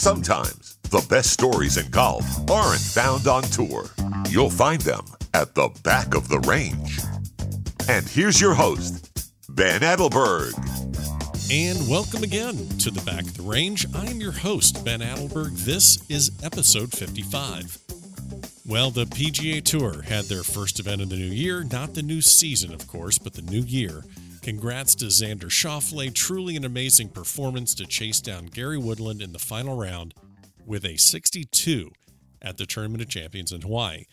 Sometimes the best stories in golf aren't found on tour. You'll find them at the back of the range. And here's your host, Ben Adelberg. And welcome again to the back of the range. I'm your host, Ben Adelberg. This is episode 55. Well, the PGA Tour had their first event of the new year, not the new season, of course, but the new year. Congrats to Xander Schauffele. Truly an amazing performance to chase down Gary Woodland in the final round with a 62 at the Tournament of Champions in Hawaii.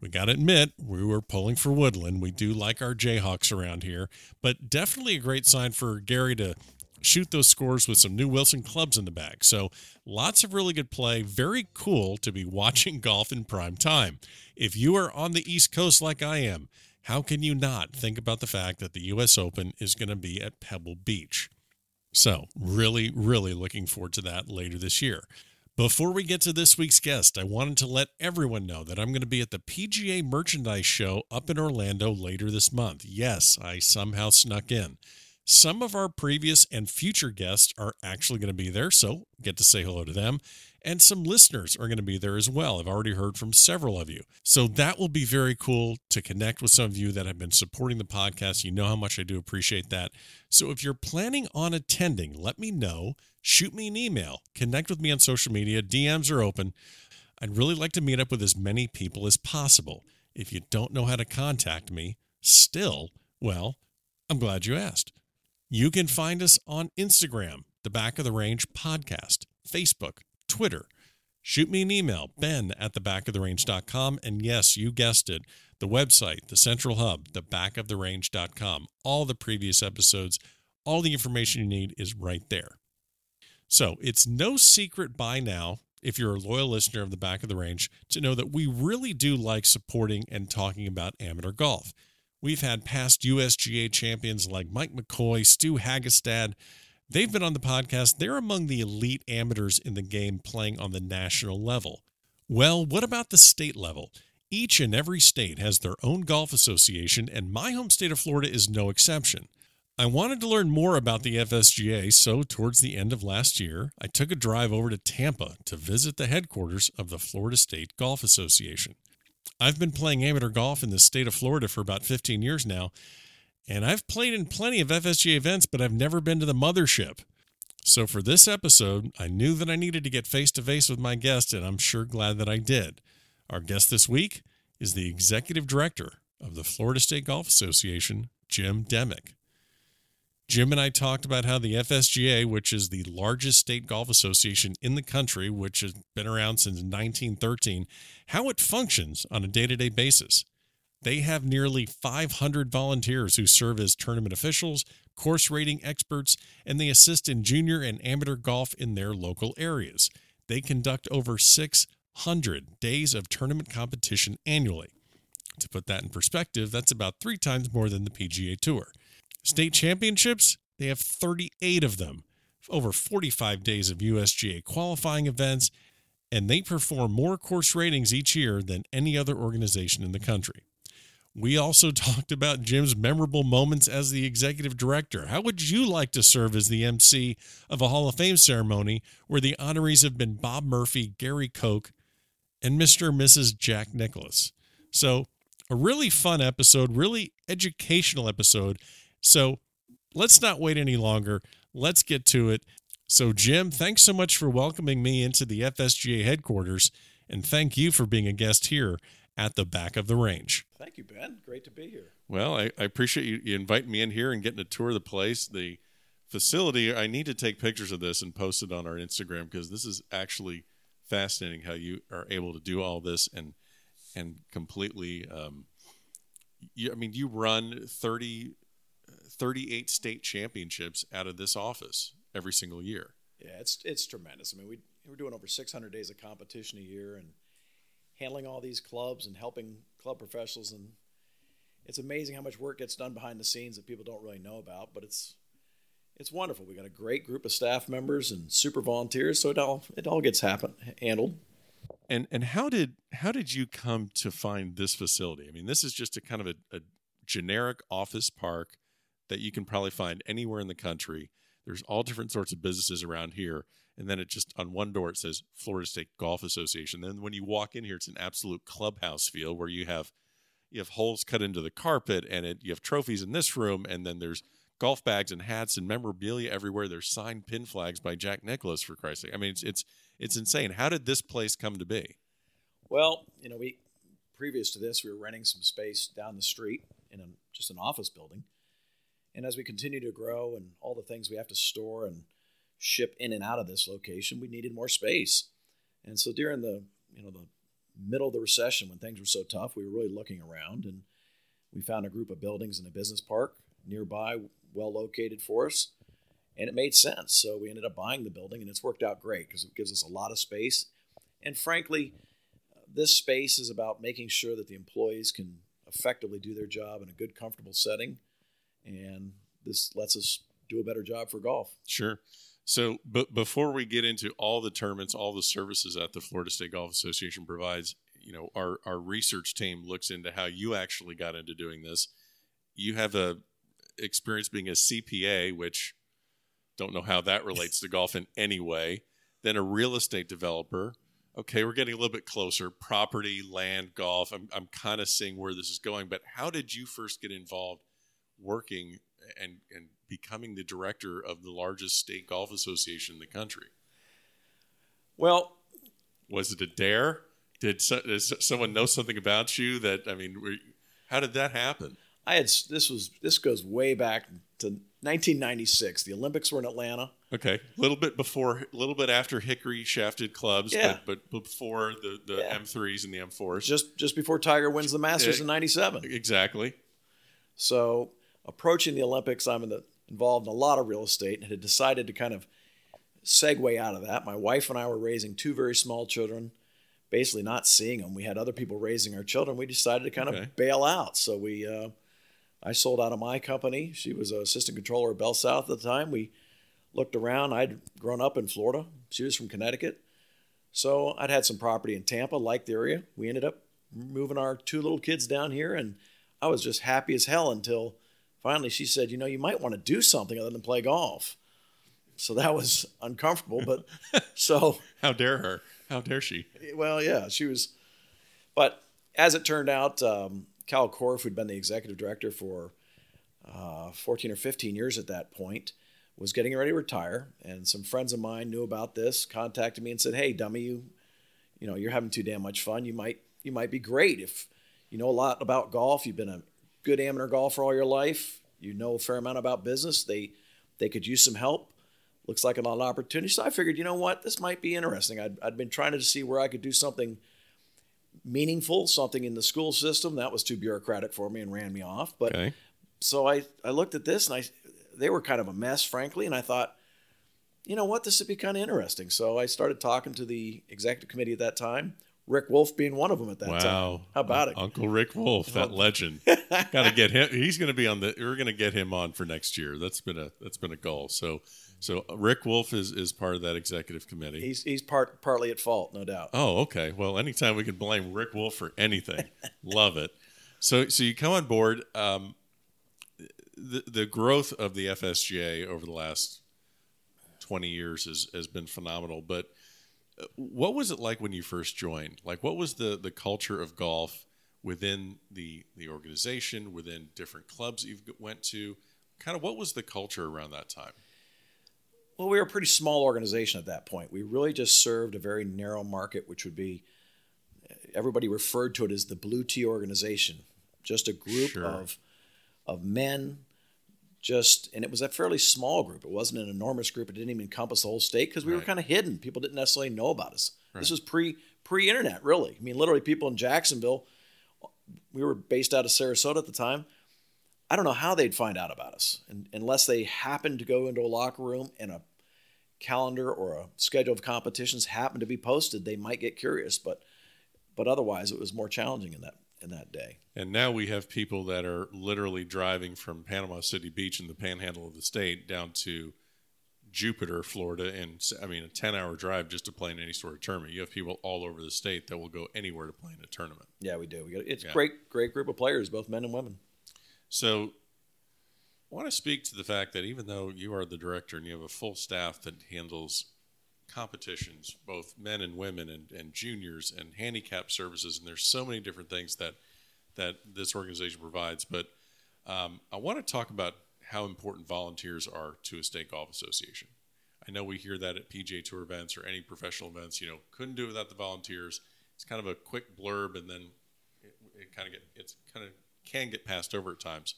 We got to admit, we were pulling for Woodland. We do like our Jayhawks around here, but definitely a great sign for Gary to shoot those scores with some new Wilson clubs in the bag. So lots of really good play. Very cool to be watching golf in prime time. If you are on the East Coast like I am, how can you not think about the fact that the U.S. Open is going to be at Pebble Beach? So, really, really looking forward to that later this year. Before we get to this week's guest, I wanted to let everyone know that I'm going to be at the PGA Merchandise Show up in Orlando later this month. Yes, I somehow snuck in. Some of our previous and future guests are actually going to be there, so get to say hello to them. And some listeners are going to be there as well. I've already heard from several of you. So that will be very cool to connect with some of you that have been supporting the podcast. You know how much I do appreciate that. So if you're planning on attending, let me know. Shoot me an email, connect with me on social media. DMs are open. I'd really like to meet up with as many people as possible. If you don't know how to contact me, still, well, I'm glad you asked. You can find us on Instagram, the Back of the Range Podcast, Facebook, Twitter. Shoot me an email, ben at the back of the range.com. And yes, you guessed it, the website, the central hub, the back of the range.com. All the previous episodes, all the information you need is right there. So it's no secret by now, if you're a loyal listener of the back of the range, to know that we really do like supporting and talking about amateur golf. We've had past USGA champions like Mike McCoy, Stu Hagestad. They've been on the podcast. They're among the elite amateurs in the game playing on the national level. Well, what about the state level? Each and every state has their own golf association, and my home state of Florida is no exception. I wanted to learn more about the FSGA, so towards the end of last year, I took a drive over to Tampa to visit the headquarters of the Florida State Golf Association. I've been playing amateur golf in the state of Florida for about 15 years now, and I've played in plenty of FSGA events, but I've never been to the mothership. So for this episode, I knew that I needed to get face to face with my guest, and I'm sure glad that I did. Our guest this week is the executive director of the Florida State Golf Association, Jim Demick. Jim and I talked about how the FSGA, which is the largest state golf association in the country, which has been around since 1913, how it functions on a day to day basis. They have nearly 500 volunteers who serve as tournament officials, course rating experts, and they assist in junior and amateur golf in their local areas. They conduct over 600 days of tournament competition annually. To put that in perspective, that's about three times more than the PGA Tour. State championships, they have 38 of them, over 45 days of USGA qualifying events, and they perform more course ratings each year than any other organization in the country. We also talked about Jim's memorable moments as the executive director. How would you like to serve as the MC of a Hall of Fame ceremony where the honorees have been Bob Murphy, Gary Koch, and Mr. and Mrs. Jack Nicklaus? So, a really fun episode, really educational episode, so let's not wait any longer. Let's get to it. So, Jim, thanks so much for welcoming me into the FSGA headquarters, and thank you for being a guest here at the back of the range. Thank you, Ben. Great to be here. Well, I, I appreciate you, you inviting me in here and getting a tour of the place. The facility, I need to take pictures of this and post it on our Instagram because this is actually fascinating how you are able to do all this and and completely um, you, I mean you run 30 38 state championships out of this office every single year. Yeah, it's it's tremendous. I mean, we we're doing over 600 days of competition a year and handling all these clubs and helping club professionals and it's amazing how much work gets done behind the scenes that people don't really know about, but it's it's wonderful. We got a great group of staff members and super volunteers, so it all it all gets happen handled. And and how did how did you come to find this facility? I mean, this is just a kind of a, a generic office park that you can probably find anywhere in the country. There's all different sorts of businesses around here. And then it just on one door it says Florida State Golf Association. Then when you walk in here, it's an absolute clubhouse feel where you have you have holes cut into the carpet, and it, you have trophies in this room, and then there's golf bags and hats and memorabilia everywhere. There's signed pin flags by Jack Nicklaus for Christ's sake. I mean, it's it's it's insane. How did this place come to be? Well, you know, we previous to this, we were renting some space down the street in a, just an office building. And as we continue to grow and all the things we have to store and ship in and out of this location, we needed more space. And so during the you know the middle of the recession when things were so tough, we were really looking around and we found a group of buildings in a business park nearby, well located for us, and it made sense. So we ended up buying the building, and it's worked out great because it gives us a lot of space. And frankly, this space is about making sure that the employees can effectively do their job in a good, comfortable setting, and this lets us do a better job for golf. Sure. So, but before we get into all the tournaments, all the services that the Florida State Golf Association provides, you know, our our research team looks into how you actually got into doing this. You have a experience being a CPA, which don't know how that relates to golf in any way. Then a real estate developer. Okay, we're getting a little bit closer. Property, land, golf. I'm I'm kind of seeing where this is going. But how did you first get involved working and and becoming the director of the largest state golf association in the country? Well, was it a dare? Did, so, does someone know something about you that I mean? Were, how did that happen? I had this was this goes way back to 1996. The Olympics were in Atlanta. Okay, a little bit before, a little bit after Hickory shafted clubs, Yeah. but, but before the, the Yeah. M3s and the M4s. Just just before Tiger wins the Masters Yeah. in '97. exactly. So approaching the Olympics, I'm in the, involved in a lot of real estate and had decided to kind of segue out of that. My wife and I were raising two very small children, basically not seeing them. We had other people raising our children. We decided to kind Okay. of bail out. So we, uh, I sold out of my company. She was an assistant controller at Bell South at the time. We looked around. I'd grown up in Florida. She was from Connecticut. So I'd had some property in Tampa, liked the area. We ended up moving our two little kids down here, and I was just happy as hell until finally she said, "You know, you might want to do something other than play golf." So that was uncomfortable, but so How dare her? How dare she? well, yeah, she was. But as it turned out, um, Cal Korf, who'd been the executive director for uh, 14 or 15 years at that point, was getting ready to retire. And some friends of mine knew about this, contacted me and said, "Hey, dummy, you, you know, you're having too damn much fun. You might, you might be great if you know a lot about golf. You've been a good amateur golfer all your life. You know a fair amount about business. They, they could use some help." looks like a lot of opportunity. So I figured, you know what, this might be interesting. I'd, I'd been trying to see where I could do something meaningful, something in the school system. That was too bureaucratic for me and ran me off. But Okay. so I, I looked at this and I, they were kind of a mess, frankly. And I thought, you know what, this would be kind of interesting. So I started talking to the executive committee at that time, Rick Wolf being one of them at that time. Wow. How about it? Uncle Rick Wolf, that legend. Got to get him. He's going to be on the. We're going to get him on for next year. That's been a that's been a goal. So so Rick Wolf is is part of that executive committee. He's, he's part, partly at fault, no doubt. Oh, okay. Well, anytime we can blame Rick Wolf for anything, love it. So, so you come on board. Um, the the growth of the FSGA over the last twenty years has has been phenomenal. But what was it like when you first joined? Like, what was the the culture of golf within the the organization, within different clubs you went to? Kind of, what was the culture around that time? Well, we were a pretty small organization at that point. We really just served a very narrow market, which would be eh, everybody referred to it as the blue tee organization, just a group Sure. of of men. Just and it was a fairly small group. It wasn't an enormous group. It didn't even encompass the whole state because we were kind of hidden. People didn't necessarily know about us. Right. This was pre pre internet, really. I mean, literally, people in Jacksonville. We were based out of Sarasota at the time. I don't know how they'd find out about us and, unless they happened to go into a locker room and a calendar or a schedule of competitions happened to be posted. They might get curious, but but otherwise it was more challenging in that in that day. And now we have people that are literally driving from Panama City Beach in the panhandle of the state down to Jupiter, Florida, and I mean a ten-hour drive just to play in any sort of tournament. You have people all over the state that will go anywhere to play in a tournament. Yeah, we do. We got it's Yeah. a great great group of players, both men and women. So, I want to speak to the fact that even though you are the director and you have a full staff that handles competitions, both men and women, and, and juniors, and handicap services, and there's so many different things that that this organization provides. But um, I want to talk about how important volunteers are to a state golf association. I know we hear that at PGA Tour events or any professional events. You know, couldn't do it without the volunteers. It's kind of a quick blurb, and then it, it kind of get it's kind of can get passed over at times.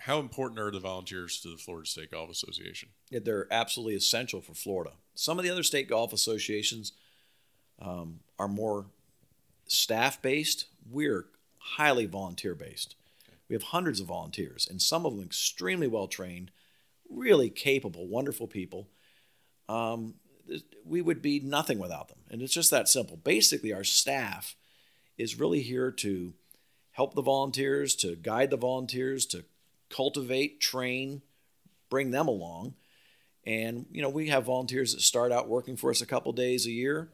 How important are the volunteers to the Florida State Golf Association? Yeah, they're absolutely essential for Florida. Some of the other state golf associations um, are more staff based. We're highly volunteer based. We have hundreds of volunteers, and some of them extremely well trained, really capable, wonderful people. Um, we would be nothing without them. And it's just that simple. Basically, our staff is really here to help the volunteers, to guide the volunteers, to cultivate, train, bring them along. And, you know, we have volunteers that start out working for us a couple days a year.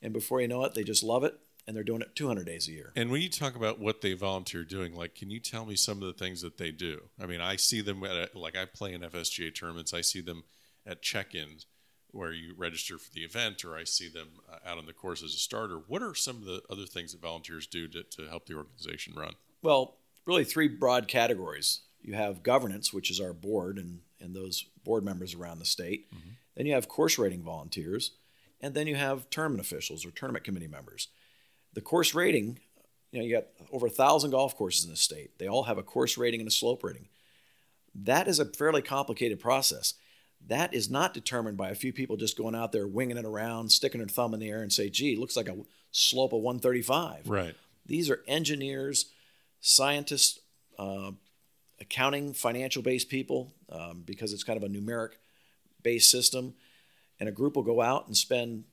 And before you know it, they just love it and they're doing it 200 days a year. And when you talk about what they volunteer doing, like, can you tell me some of the things that they do? I mean, I see them at, a, like, I play in FSGA tournaments, I see them at check ins where you register for the event, or I see them uh, out on the course as a starter. What are some of the other things that volunteers do to, to help the organization run? Well, really three broad categories. You have governance, which is our board and, and those board members around the state. Mm-hmm. Then you have course rating volunteers. And then you have tournament officials or tournament committee members. The course rating, you know, you got over a thousand golf courses in the state. They all have a course rating and a slope rating. That is a fairly complicated process that is not determined by a few people just going out there winging it around, sticking their thumb in the air and say, gee, looks like a slope of 135. Right. These are engineers, scientists, uh, accounting, financial based people, um, because it's kind of a numeric based system. And a group will go out and spend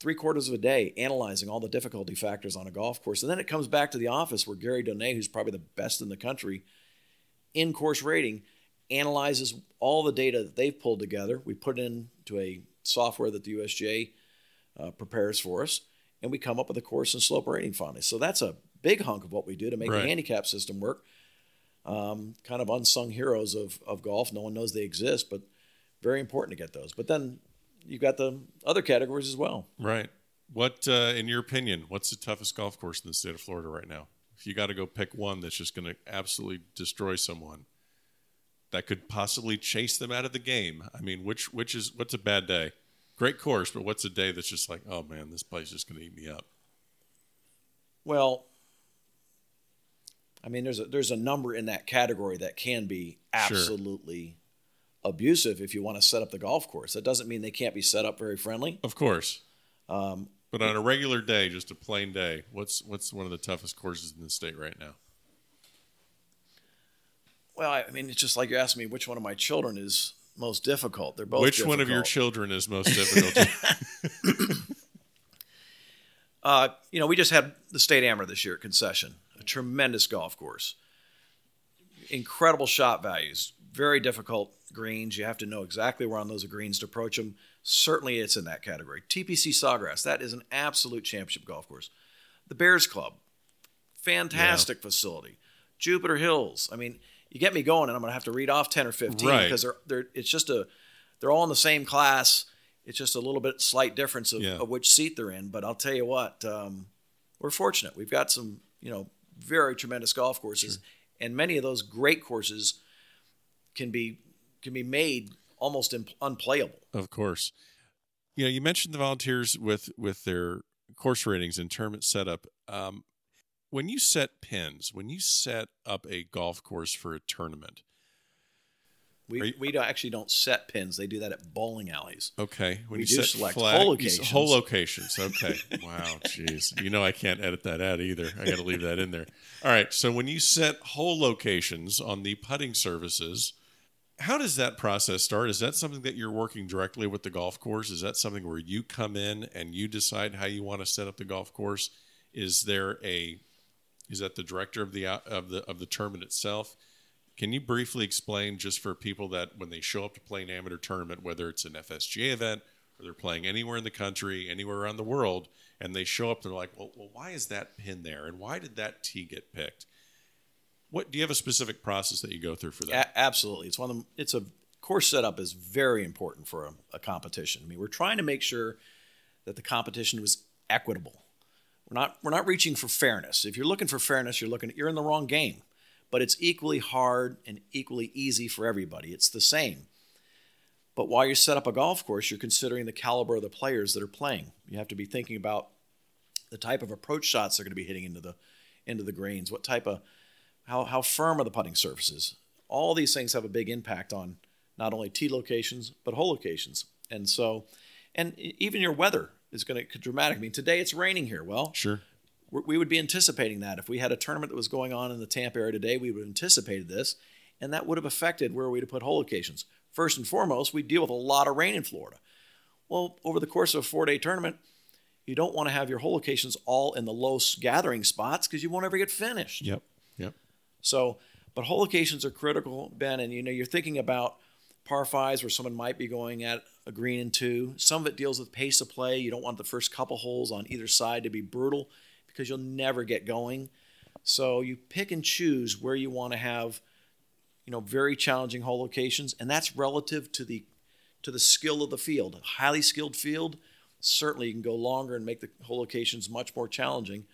three quarters of a day analyzing all the difficulty factors on a golf course. And then it comes back to the office where Gary Donay, who's probably the best in the country in course rating, analyzes all the data that they've pulled together. We put it into a software that the USGA uh, prepares for us, and we come up with a course and slope rating finally. So that's a big hunk of what we do to make right. the handicap system work. Um, kind of unsung heroes of, of golf. No one knows they exist, but very important to get those. But then you've got the other categories as well. Right. What, uh, in your opinion, what's the toughest golf course in the state of Florida right now? If you got to go pick one that's just going to absolutely destroy someone, that could possibly chase them out of the game. I mean, which which is what's a bad day? Great course, but what's a day that's just like, oh man, this place is going to eat me up? Well, I mean, there's a there's a number in that category that can be absolutely sure. abusive if you want to set up the golf course. That doesn't mean they can't be set up very friendly. Of course. Um, but on a regular day, just a plain day, what's what's one of the toughest courses in the state right now? Well, I mean, it's just like you asked me which one of my children is most difficult. They're both. Which difficult. one of your children is most difficult? uh, you know, we just had the State Amateur this year at Concession, a tremendous golf course, incredible shot values, very difficult greens. You have to know exactly where on those greens to approach them. Certainly, it's in that category. TPC Sawgrass, that is an absolute championship golf course. The Bears Club, fantastic yeah. facility. Jupiter Hills, I mean you get me going, and I'm going to have to read off ten or fifteen right. because they're they're it's just a they're all in the same class. It's just a little bit slight difference of, yeah. of which seat they're in. But I'll tell you what, um, we're fortunate. We've got some you know very tremendous golf courses, sure. and many of those great courses can be can be made almost unplayable. Of course, you know you mentioned the volunteers with with their course ratings and tournament setup. Um, when you set pins, when you set up a golf course for a tournament, we, you, we don't, actually don't set pins. They do that at bowling alleys. Okay. When we you do select flag, hole locations. Hole locations. Okay. wow. Jeez. You know I can't edit that out either. I got to leave that in there. All right. So when you set hole locations on the putting services, how does that process start? Is that something that you're working directly with the golf course? Is that something where you come in and you decide how you want to set up the golf course? Is there a is that the director of the of the of the tournament itself. Can you briefly explain, just for people that when they show up to play an amateur tournament, whether it's an FSGA event or they're playing anywhere in the country, anywhere around the world, and they show up, they're like, well, well why is that pin there, and why did that tee get picked? What do you have a specific process that you go through for that? A- absolutely, it's one of them. It's a course setup is very important for a, a competition. I mean, we're trying to make sure that the competition was equitable. We're not we're not reaching for fairness. If you're looking for fairness, you're looking you're in the wrong game. But it's equally hard and equally easy for everybody. It's the same. But while you set up a golf course, you're considering the caliber of the players that are playing. You have to be thinking about the type of approach shots they're going to be hitting into the into the greens, what type of how how firm are the putting surfaces. All these things have a big impact on not only tee locations but hole locations. And so, and even your weather is going to dramatic. I mean, today it's raining here. Well, sure. We would be anticipating that if we had a tournament that was going on in the Tampa area today, we would have anticipated this, and that would have affected where we'd have put hole locations. First and foremost, we deal with a lot of rain in Florida. Well, over the course of a four-day tournament, you don't want to have your hole locations all in the low gathering spots because you won't ever get finished. Yep. Yep. So, but hole locations are critical, Ben, and you know you're thinking about par fives where someone might be going at a green and two. Some of it deals with pace of play. You don't want the first couple holes on either side to be brutal because you'll never get going. So you pick and choose where you want to have, you know, very challenging hole locations, and that's relative to the to the skill of the field. A highly skilled field, certainly you can go longer and make the hole locations much more challenging.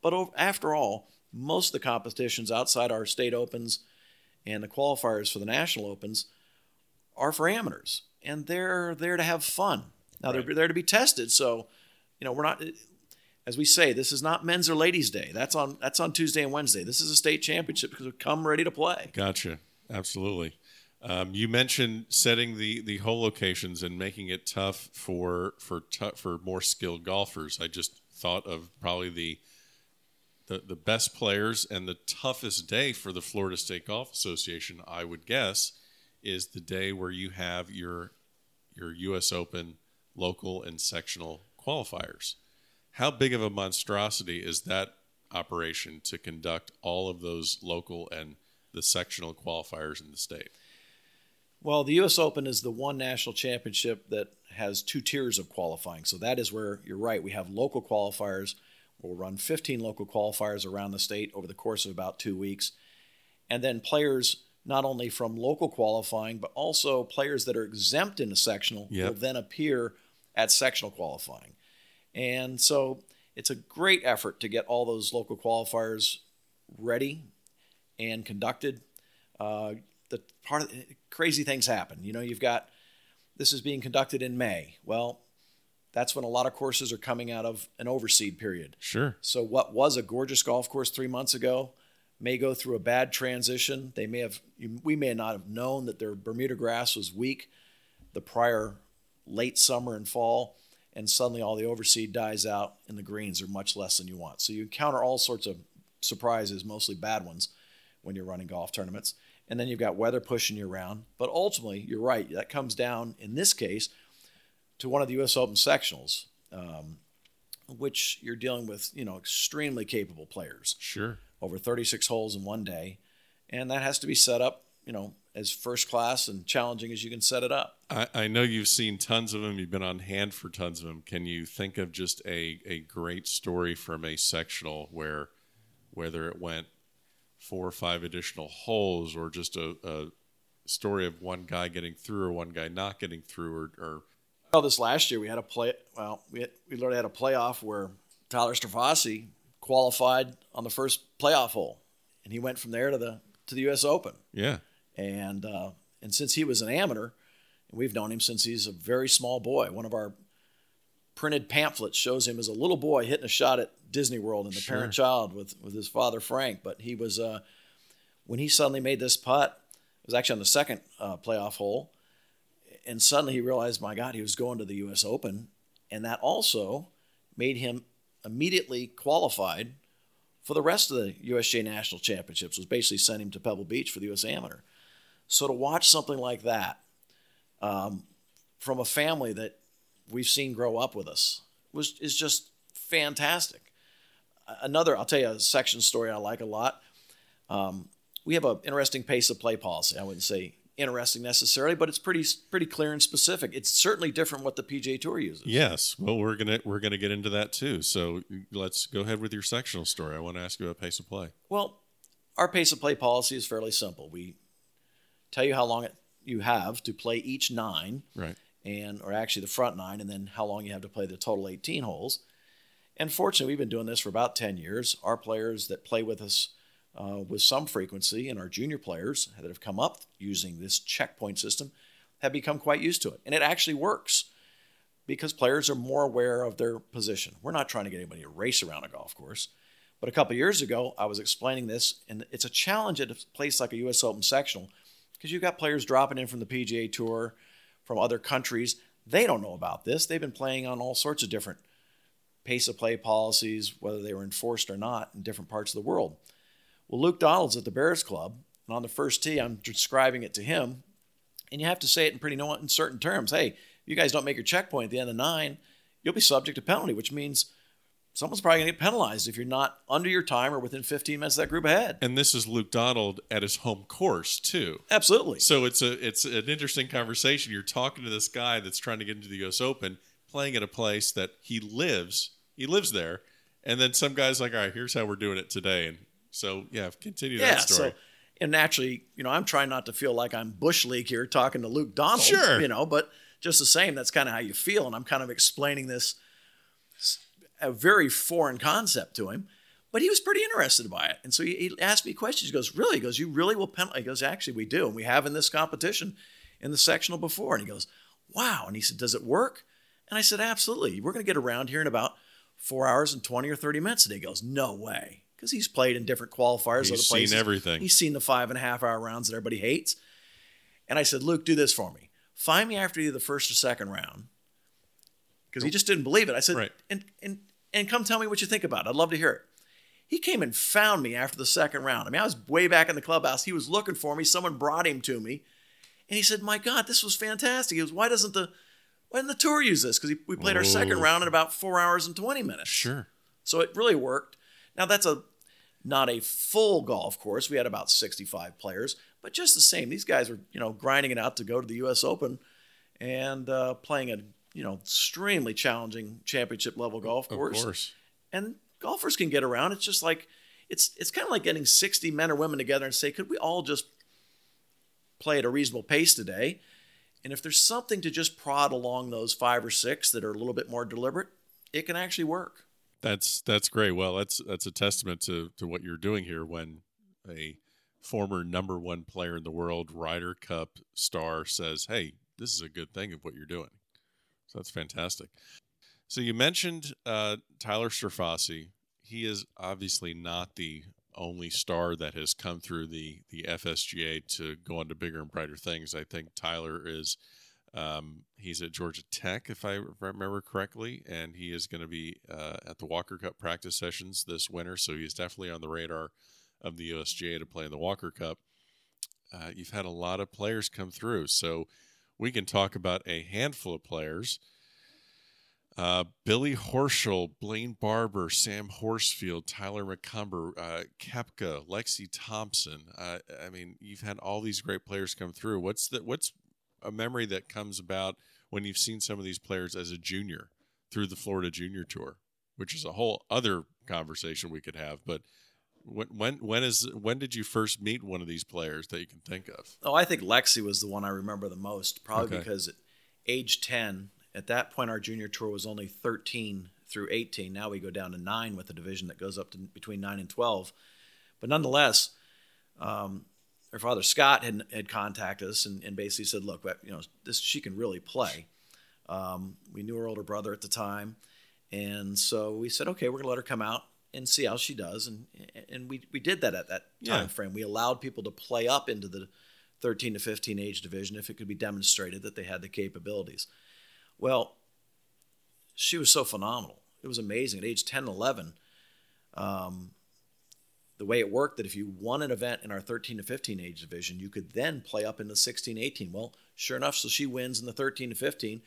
But after all, most of the competitions outside our state opens and the qualifiers for the national opens are for amateurs, and they're there to have fun. Now right. they're there to be tested. So, you know, we're not, as we say, this is not men's or ladies' day. That's on that's on Tuesday and Wednesday. This is a state championship because we come ready to play. Gotcha. Absolutely. Um, you mentioned setting the the hole locations and making it tough for for t- for more skilled golfers. I just thought of probably the the, the best players and the toughest day for the Florida State Golf Association, I would guess, is the day where you have your your U.S. Open local and sectional qualifiers. How big of a monstrosity is that operation to conduct all of those local and the sectional qualifiers in the state? Well, the U.S. Open is the one national championship that has two tiers of qualifying. So that is where you're right. We have local qualifiers. We'll run 15 local qualifiers around the state over the course of about two weeks. And then players not only from local qualifying, but also players that are exempt in the sectional yep. will then appear at sectional qualifying. And so it's a great effort to get all those local qualifiers ready and conducted. Uh, the part of crazy things happen. You know, you've got this is being conducted in May. Well, that's when a lot of courses are coming out of an overseed period. Sure. So what was a gorgeous golf course three months ago may go through a bad transition. They may have, we may not have known that their Bermuda grass was weak the prior late summer and fall, and suddenly all the overseed dies out and the greens are much less than you want. So you encounter all sorts of surprises, mostly bad ones, when you're running golf tournaments. And then you've got weather pushing you around. But ultimately, you're right, that comes down, in this case, to one of the U.S. Open sectionals. Um, which you're dealing with, you know, extremely capable players. Sure over 36 holes in one day. And that has to be set up, you know, as first class and challenging as you can set it up. I, I, know you've seen tons of them. You've been on hand for tons of them. Can you think of just a, a great story from a sectional where, whether it went four or five additional holes or just a, a story of one guy getting through or one guy not getting through or, or well, this last year we had a play. Well, we had, we literally had a playoff where Tyler Strafaci qualified on the first playoff hole, and he went from there to the to the U.S. Open. Yeah, and uh, and since he was an amateur, we've known him since he's a very small boy. One of our printed pamphlets shows him as a little boy hitting a shot at Disney World and the sure. parent child with with his father Frank. But he was uh, when he suddenly made this putt. It was actually on the second uh, playoff hole, and suddenly he realized, my God, he was going to the U.S. Open, and that also made him immediately qualified for the rest of the USGA National Championships, was basically sent him to Pebble Beach for the US Amateur. So to watch something like that um, from a family that we've seen grow up with us was is just fantastic. Another, I'll tell you a section story I like a lot. Um, we have an interesting pace of play policy. I wouldn't say interesting necessarily, but it's pretty pretty clear and specific. It's certainly different what the PGA Tour uses. Yes, well, we're gonna we're gonna get into that too. So let's go ahead with your sectional story. I want to ask you about pace of play. Well, our pace of play policy is fairly simple. We tell you how long it you have to play each nine, Right. and or actually the front nine, and then how long you have to play the total 18 holes. And fortunately, we've been doing this for about 10 years. Our players that play with us uh, with some frequency, and our junior players that have come up using this checkpoint system, have become quite used to it, and it actually works because players are more aware of their position. We're not trying to get anybody to race around a golf course. But a couple years ago, I was explaining this, and it's a challenge at a place like a U.S. Open sectional because you've got players dropping in from the PGA Tour, from other countries. They don't know about this. They've been playing on all sorts of different pace of play policies, whether they were enforced or not, in different parts of the world. Well, Luke Donald's at the Bears Club, and on the first tee, I'm describing it to him, and you have to say it in pretty no uncertain terms. Hey, you guys don't make your checkpoint at the end of nine, you'll be subject to penalty, which means someone's probably going to get penalized if you're not under your time or within 15 minutes of that group ahead. And this is Luke Donald at his home course too. Absolutely. So it's a it's an interesting conversation. You're talking to this guy that's trying to get into the U.S. Open, playing at a place that he lives. He lives there, and then some guys like, all right, here's how we're doing it today. And so yeah, continue yeah, that story. so and naturally, you know, I'm trying not to feel like I'm bush league here talking to Luke Donald. Sure. You know, but just the same, that's kind of how you feel, and I'm kind of explaining this a very foreign concept to him. But he was pretty interested by it. And so he, he asked me questions. He goes, Really? He goes, You really will penalize? He goes, Actually, we do. And we have in this competition in the sectional before. And he goes, Wow. And he said, Does it work? And I said, Absolutely. We're going to get around here in about four hours and 20 or 30 minutes. And he goes, No way. Because he's played in different qualifiers. He's seen everything. He's seen the five and a half hour rounds that everybody hates. And I said, Luke, do this for me. Find me after the first or second round. Because he just didn't believe it. I said, Right. and, and, and come tell me what you think about it. I'd love to hear it. He came and found me after the second round. I mean, I was way back in the clubhouse. He was looking for me. Someone brought him to me. And he said, My God, this was fantastic. He goes, Why doesn't the why didn't the tour use this? Because we played our second round in about four hours and 20 minutes. sure. So it really worked. Now that's a not a full golf course. We had about 65 players, but just the same, these guys were you know grinding it out to go to the U.S. Open and uh, playing a you know extremely challenging championship level golf Of course. course. And golfers can get around. It's just like it's it's kind of like getting 60 men or women together and say, could we all just play at a reasonable pace today? And if there's something to just prod along those five or six that are a little bit more deliberate, it can actually work. That's that's great. Well, that's that's a testament to to what you're doing here when a former number one player in the world, Ryder Cup star, says, "Hey, this is a good thing of what you're doing." So that's fantastic. So you mentioned uh, Tyler Strafaci. He is obviously not the only star that has come through the the FSGA to go on to bigger and brighter things. I think Tyler is um, he's at Georgia Tech, if I remember correctly, and he is going to be uh, at the Walker Cup practice sessions this winter. So he's definitely on the radar of the USGA to play in the Walker Cup. Uh, you've had a lot of players come through, so we can talk about a handful of players. Uh, Billy Horschel, Blayne Barber, Sam Horsfield, Tyler McCumber, uh, Koepka, Lexi Thompson. Uh, I mean, you've had all these great players come through. What's the what's a memory that comes about when you've seen some of these players as a junior through the Florida Junior Tour, which is a whole other conversation we could have. But when when when is when did you first meet one of these players that you can think of? Oh, I think Lexi was the one I remember the most, probably Okay. because at age 10, at that point, our junior tour was only 13 through 18. Now we go down to nine with a division that goes up to between nine and 12. But nonetheless, um, her father Scott had, had contacted us and, and basically said, "Look, you know, this she can really play." Um, we knew her older brother at the time, and so we said, "Okay, we're gonna let her come out and see how she does." And and we we did that at that Yeah. time frame. We allowed people to play up into the 13 to 15 age division if it could be demonstrated that they had the capabilities. Well, she was so phenomenal. It was amazing. At age 10 and 11, um, the way it worked that if you won an event in our 13 to 15 age division, you could then play up into 16, 18. Well, sure enough, so she wins in the 13 to 15.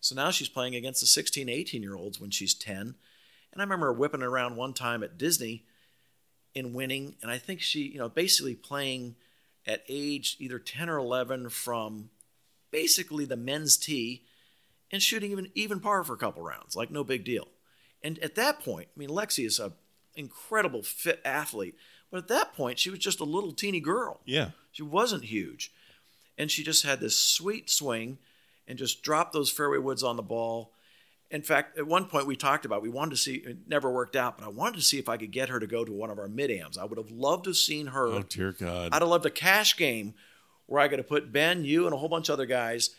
So now she's playing against the 16, 18 year olds when she's 10. And I remember whipping around one time at Disney in winning. And I think she, you know, basically playing at age either 10 or 11 from basically the men's tee and shooting even even par for a couple rounds, like no big deal. And at that point, I mean, Lexi is a incredible fit athlete, but at that point, she was just a little teeny girl. Yeah, She wasn't huge. and she just had this sweet swing and just dropped those fairway woods on the ball. In fact, at one point we talked about we wanted to see it never worked out, but I wanted to see if I could get her to go to one of our mid ams. I would have loved to have seen her. Oh dear God! I'd have loved a cash game where I could have put Ben, you, and a whole bunch of other guys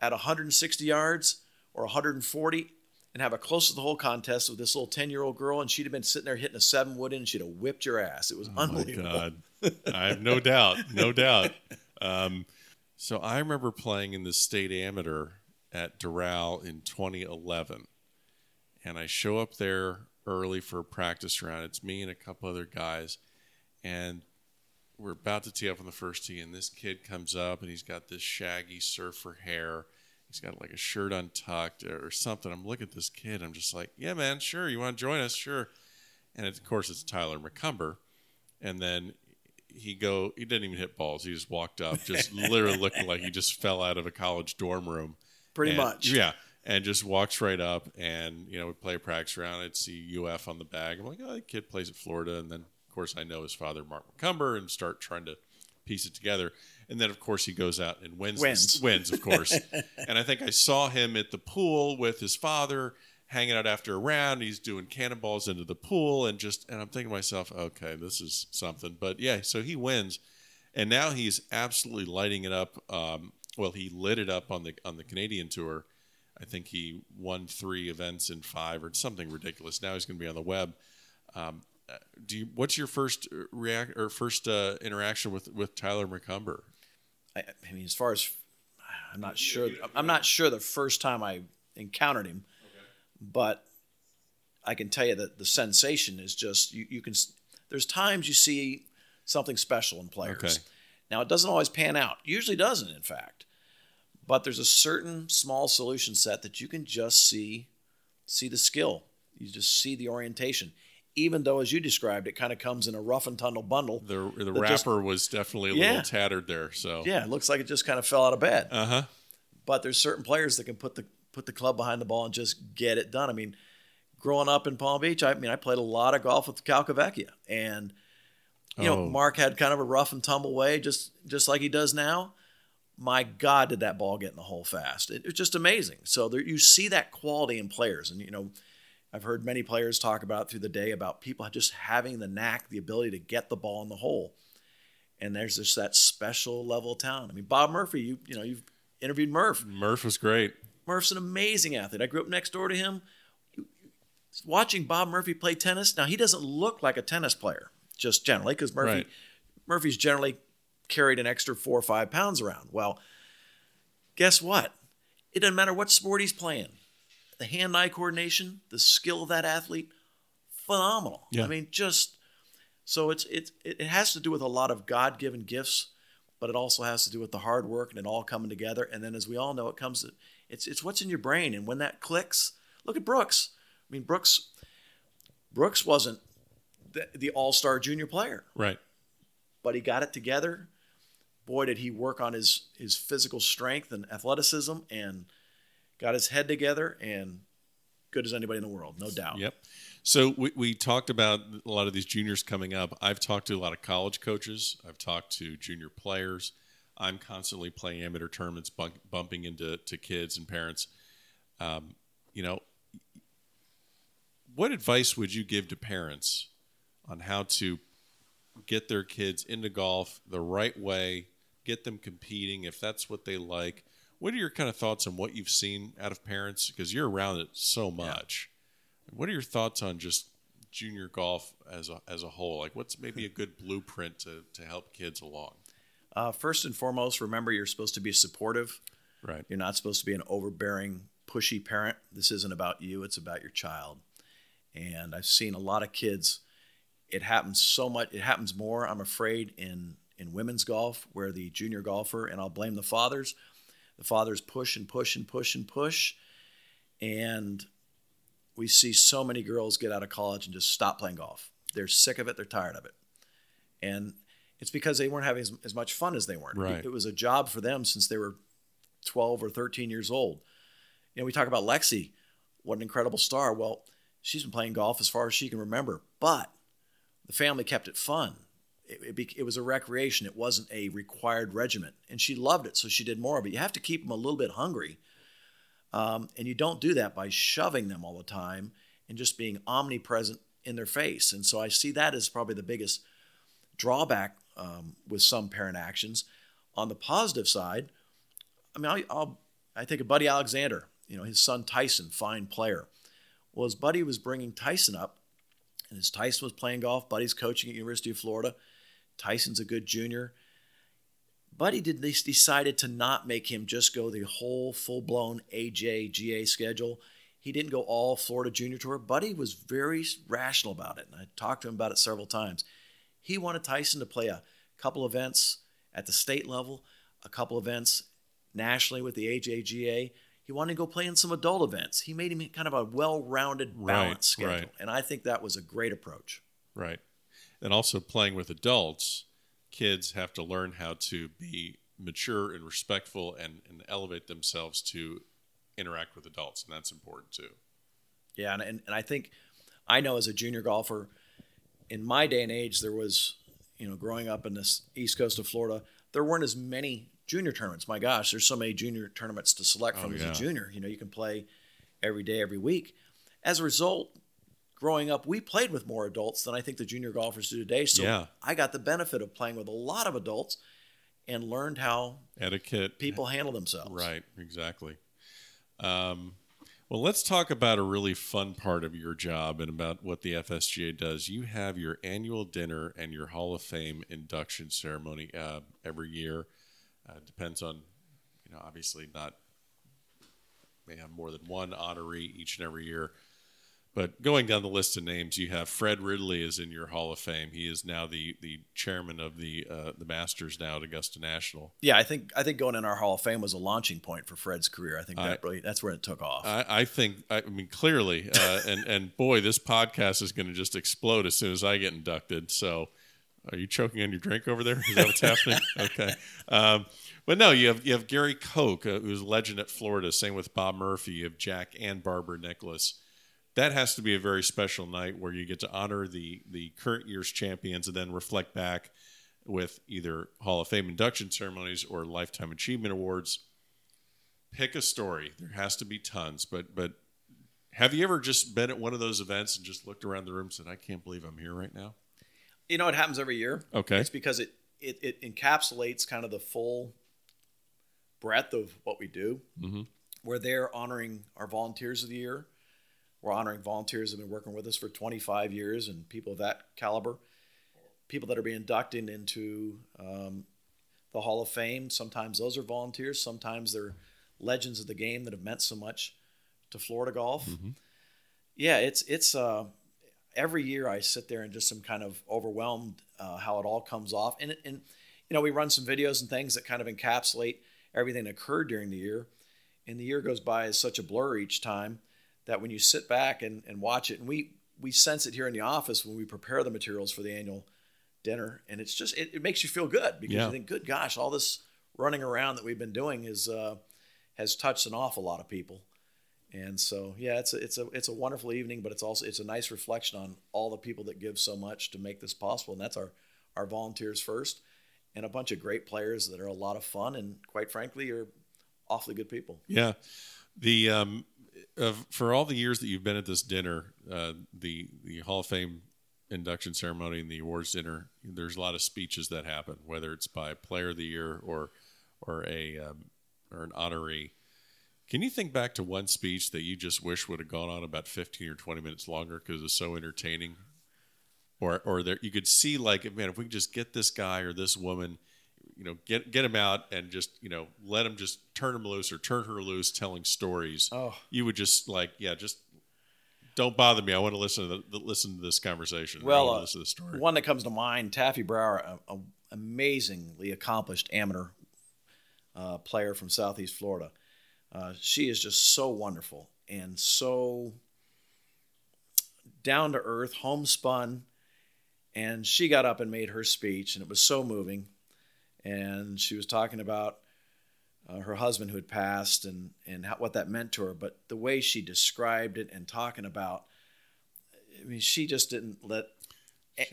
at 160 yards or 140 and have a close to the hole contest with this little 10 year old girl, and she'd have been sitting there hitting a seven wood in, and she'd have whipped your ass. It was oh unbelievable. God. I have no doubt, no doubt. Um, so I remember playing in the state amateur at Doral in 2011, and I show up there early for a practice round. It's me and a couple other guys, and we're about to tee up on the first tee, and this kid comes up and he's got this shaggy surfer hair. He's got like a shirt untucked or something. I'm looking at this kid. I'm just like, yeah, man, sure. You want to join us? Sure. And of course, it's Tyler McCumber. And then he go he didn't even hit balls. He just walked up, just literally looking like he just fell out of a college dorm room. Pretty And- much. Yeah. And just walks right up and, you know, we play a practice round. I'd see UF on the bag. I'm like, oh, the kid plays at Florida. And then, of course, I know his father, Mark McCumber, and start trying to piece it together. And then, of course, he goes out and wins. Wins. wins, of course. and I think I saw him at the pool with his father hanging out after a round. He's doing cannonballs into the pool and just, and I'm thinking to myself, okay, this is something. But yeah, so he wins. And now he's absolutely lighting it up. Um, well, he lit it up on the on the Canadian tour. I think he won three events in five or something ridiculous. Now he's going to be on the web. Um, uh, do you? What's your first react or first uh, interaction with with Tyler McCumber? I, I mean, as far as I'm not sure, I'm not sure the first time I encountered him, but I can tell you that the sensation is just you, you can. There's times you see something special in players. Okay. Now it doesn't always pan out. Usually doesn't, in fact. But there's a certain small solution set that you can just see, see the skill. You just see the orientation. Even though, as you described, it kind of comes in a rough and tumble bundle. The the That just- was definitely a Yeah. little tattered there. So Yeah, it looks like it just kind of fell out of bed. uh huh. but there's certain players that can put the put the club behind the ball and just get it done. I mean, growing up in Palm Beach, I mean, I played a lot of golf with Calcavecchia, and you know, Oh. Mark had kind of a rough and tumble way, just just like he does now. My God, did that ball get in the hole fast? It, was just amazing. So there, you see that quality in players, and you know, I've heard many players talk about through the day about people just having the knack, the ability to get the ball in the hole. And there's just that special level of talent. I mean, Bob Murphy, you you know, you've interviewed Murph. Murph was great. Murph's an amazing athlete. I grew up next door to him. Watching Bob Murphy play tennis, now he doesn't look like a tennis player, just generally, because Murphy Right. Murphy's generally carried an extra four or five pounds around. Well, guess what? It doesn't matter what sport he's playing. The hand-eye coordination, the skill of that athlete, phenomenal. Yeah. I mean, just so it's it's it has to do with a lot of God-given gifts, but it also has to do with the hard work and it all coming together. And then, as we all know, it comes to it's it's what's in your brain, and when that clicks, look at Brooks. I mean, Brooks Brooks wasn't the, the all-star junior player Right. but he got it together. Boy, did he work on his his physical strength and athleticism, and got his head together, and good as anybody in the world, no doubt. Yep. So we, we talked about a lot of these juniors coming up. I've talked to a lot of college coaches. I've talked to junior players. I'm constantly playing amateur tournaments, bump, bumping into to kids and parents. Um, you know, what advice would you give to parents on how to get their kids into golf the right way, get them competing if that's what they like? What are your kind of thoughts on what you've seen out of parents? Because you're around it so much. What are your thoughts on just junior golf as a, as a whole? Like, what's maybe a good blueprint to, to help kids along? Uh, first and foremost, remember you're supposed to be supportive. Right. You're not supposed to be an overbearing, pushy parent. This isn't about you; it's about your child. And I've seen a lot of kids. It happens so much. It happens more, I'm afraid, in in women's golf, where the junior golfer, and I'll blame the fathers. The fathers push and push and push and push, and we see so many girls get out of college and just stop playing golf. They're sick of it. They're tired of it, and it's because they weren't having as, as much fun as they weren't. Right. It, it was a job for them since they were 12 or 13 years old. You know, we talk about Lexi, what an incredible star. Well, she's been playing golf as far as she can remember, but the family kept it fun. it, it, it was a recreation. It wasn't a required regiment, and she loved it, so she did more it. You have to keep them a little bit hungry, um, and you don't do that by shoving them all the time and just being omnipresent in their face. And so I see that as probably the biggest drawback um, with some parent actions. On the positive side, I mean, I'll, I'll, I think of Buddy Alexander, you know, his son Tyson, fine player. Well, his buddy was bringing Tyson up, as Tyson was playing golf, Buddy's coaching at University of Florida. Tyson's a good junior. Buddy did this decided to not make him just go the whole full blown AJGA schedule. He didn't go all Florida Junior Tour. Buddy was very rational about it, and I talked to him about it several times. He wanted Tyson to play a couple events at the state level, a couple events nationally with the AJGA. He wanted to go play in some adult events. He made him kind of a well-rounded, balanced right, schedule, right. and I think that was a great approach. Right. And also playing with adults, kids have to learn how to be mature and respectful and, and elevate themselves to interact with adults, and that's important too. Yeah, and, and, and I think I know as a junior golfer, in my day and age, there was, you know, growing up in this east coast of Florida, there weren't as many junior tournaments. My gosh, there's so many junior tournaments to select from Oh, as yeah. a junior. You know, you can play every day, every week. As a result, growing up, we played with more adults than I think the junior golfers do today. So Yeah. I got the benefit of playing with a lot of adults and learned how Etiquette. people handle themselves. Right, exactly. Um, well, let's talk about a really fun part of your job and about what the FSGA does. You have your annual dinner and your Hall of Fame induction ceremony uh, every year. Uh, depends on, you know, obviously not may have more than one honoree each and every year. But going down the list of names, you have Fred Ridley is in your Hall of Fame. He is now the the chairman of the uh, the Masters now at Augusta National. Yeah, I think I think going in our Hall of Fame was a launching point for Fred's career. I think I- that really that's where it took off. I, I think I mean clearly, uh, and and boy, this podcast is going to just explode as soon as I get inducted. So, are you choking on your drink over there? Is that what's happening? Okay, um, but no, you have you have Gary Koch, uh, who's a legend at Florida. Same with Bob Murphy. You have Jack and Barbara Nicklaus. That has to be a very special night where you get to honor the the current year's champions and then reflect back with either Hall of Fame induction ceremonies or lifetime achievement awards pick a story. There has to be tons, but but have you ever just been at one of those events and just looked around the room and said, "I can't believe I'm here right now"? You know, it happens every year. Okay. It's because it, it, it encapsulates kind of the full breadth of what we do. Mm-hmm. We're there honoring our volunteers of the year. We're honoring volunteers that have been working with us for 25 years and people of that caliber. People that are being inducted into um, the Hall of Fame. Sometimes those are volunteers. Sometimes they're legends of the game that have meant so much to Florida golf. Yeah, it's it's uh, every year I sit there and just am kind of overwhelmed uh, how it all comes off. And, and, you know, we run some videos and things that kind of encapsulate everything that occurred during the year. And the year goes by as such a blur each time that when you sit back and, and watch it, and we, we sense it here in the office when we prepare the materials for the annual dinner. And it's just, it, it makes you feel good because Yeah. you think, good gosh, all this running around that we've been doing is, uh, has touched an awful lot of people. And so, yeah, it's a, it's a it's a wonderful evening, but it's also it's a nice reflection on all the people that give so much to make this possible. And that's our our volunteers first, and a bunch of great players that are a lot of fun and quite frankly are awfully good people. Yeah, the um, of, for all the years that you've been at this dinner, uh, the the Hall of Fame induction ceremony and the awards dinner, there's a lot of speeches that happen, whether it's by Player of the Year or or a um, or an honoree. Can you think back to one speech that you just wish would have gone on about 15 or 20 minutes longer because it's so entertaining? Or, or there, you could see like, man, if we could just get this guy or this woman, you know, get get him out and just, you know, let him just turn him loose or turn her loose, telling stories. Oh. You would just like, yeah, just don't bother me. I want to listen to the, listen to this conversation. Well, uh, listen to the story. One that comes to mind: Taffy Brower, a, a amazingly accomplished amateur uh, player from Southeast Florida. Uh, she is just so wonderful and so down to earth, homespun. And she got up and made her speech, and it was so moving. And she was talking about uh, her husband who had passed and and how, what that meant to her. But the way she described it and talking about, I mean, she just didn't let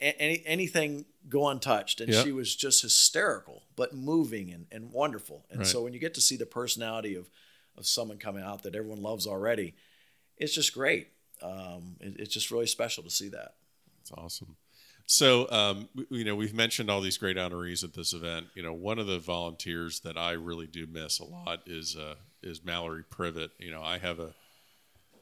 any, anything go untouched. And Yeah. she was just hysterical, but moving and, and wonderful. And Right. so when you get to see the personality of, of someone coming out that everyone loves already, it's just great. Um, it- it's just really special to see that. That's awesome. So, um, you know, we've mentioned all these great honorees at this event. You know, one of the volunteers that I really do miss a lot is uh, is Mallory Privet. You know, I have a,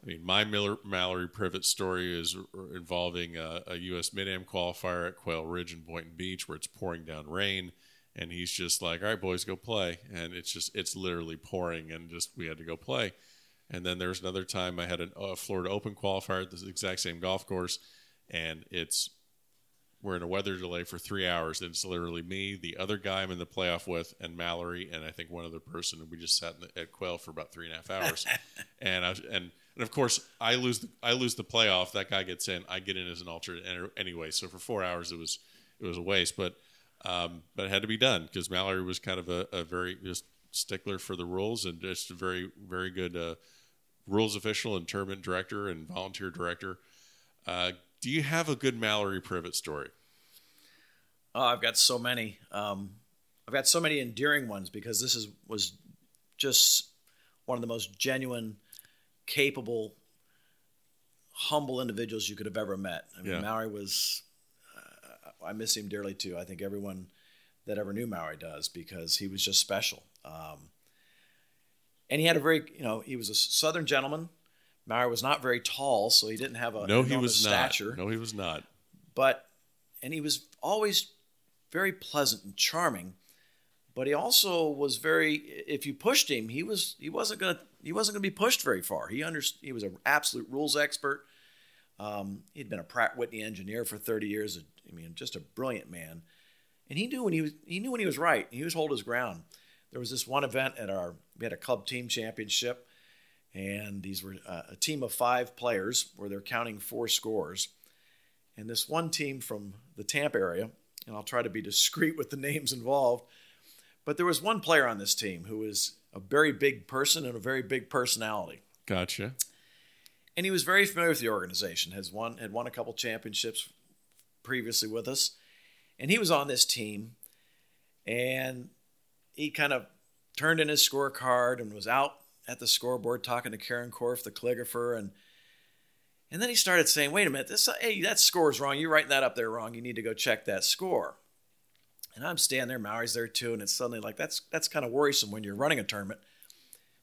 I mean, my Miller, Mallory Privet story is involving a, a U.S. Mid-Am qualifier at Quail Ridge in Boynton Beach, where it's pouring down rain, and he's just like, "All right, boys, go play," and it's just it's literally pouring, and just we had to go play. And then there's another time I had a, a Florida Open qualifier at the exact same golf course, and it's we're in a weather delay for three hours. And it's literally me, the other guy I'm in the playoff with, and Mallory, and I think one other person. And we just sat in the, at Quail for about three and a half hours. and I and and of course I lose the I lose the playoff. That guy gets in. I get in as an alternate anyway. So for four hours it was it was a waste. But um, but it had to be done because Mallory was kind of a, a very just stickler for the rules and just a very very good uh, rules official and tournament director and volunteer director. Uh, do you have a good Mallory Privet story? Oh, I've got so many. Um, I've got so many endearing ones because this is was just one of the most genuine, capable, humble individuals you could have ever met. I mean, Yeah. Maury was. I miss him dearly too. I think everyone that ever knew Maury does because he was just special. Um, and he had a very, you know, he was a Southern gentleman. Maury was not very tall, so he didn't have a No, he was not. No, he was not. but and he was always very pleasant and charming but he also was very if you pushed him he was he wasn't gonna he wasn't gonna be pushed very far he under, he was an absolute rules expert um, he'd been a pratt whitney engineer for 30 years i mean just a brilliant man and he knew when he was he knew when he was right and he was hold his ground there was this one event at our we had a club team championship and these were uh, a team of five players where they're counting four scores and this one team from the Tampa area, and I'll try to be discreet with the names involved, but there was one player on this team who was a very big person and a very big personality. Gotcha. And he was very familiar with the organization, has won had won a couple championships previously with us. And he was on this team and he kind of turned in his scorecard and was out at the scoreboard talking to Karen Korf, the calligrapher, and and then he started saying, "Wait a minute, this hey, that score's wrong. You're writing that up there wrong. You need to go check that score." And I'm standing there, Maury's there too, and it's suddenly like that's that's kind of worrisome when you're running a tournament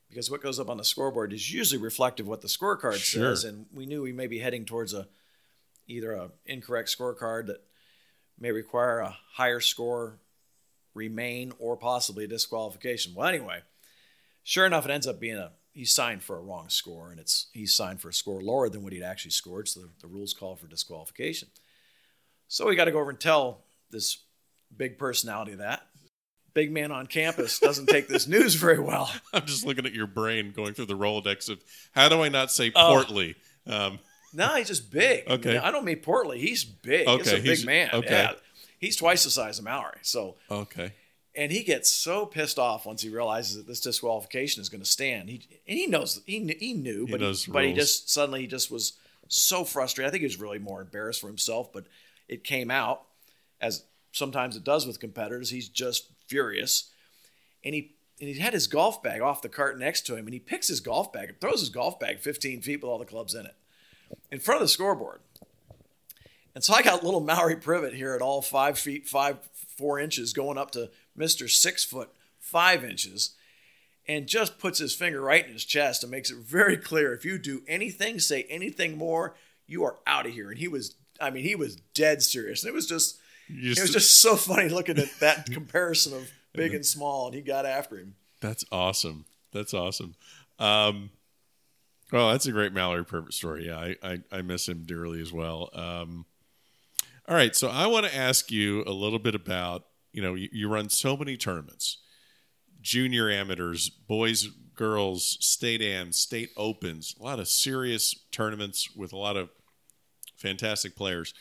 because what goes up on the scoreboard is usually reflective of what the scorecard Sure. says, and we knew we may be heading towards a either a incorrect scorecard that may require a higher score remain or possibly a disqualification. Well, anyway, sure enough, it ends up being a he signed for a wrong score, and it's he signed for a score lower than what he'd actually scored. So the, the rules call for disqualification. So we got to go over and tell this big personality that big man on campus doesn't take this news very well. I'm just looking at your brain going through the Rolodex of how do I not say Oh. portly? Um, No, he's just big. Okay. I don't mean portly. He's big. Okay. he's a big he's- man. okay. Yeah. He's twice the size of Mallory. So okay. and he gets so pissed off once he realizes that this disqualification is going to stand. He and he knows he he knew, He but knows he, but he just suddenly he just was so frustrated. I think he was really more embarrassed for himself, but it came out as sometimes it does with competitors. He's just furious, and he and he had his golf bag off the cart next to him, and he picks his golf bag and throws his golf bag 15 feet with all the clubs in it in front of the scoreboard. And so I got little Maury Privet here at all five feet, five, four inches, going up to Mr. Six foot, five inches, and just puts his finger right in his chest and makes it very clear if you do anything, say anything more, you are out of here. And he was, I mean, he was dead serious. And it was just, You it was just so funny looking at that comparison of big and small, and he got after him. That's awesome. That's awesome. Um, well, that's a great Mallory Privet story. Yeah, I, I, I miss him dearly as well. Um, all right, so I want to ask you a little bit about you know you, you run so many tournaments, junior amateurs, boys, girls, state am, state opens, a lot of serious tournaments with a lot of fantastic players.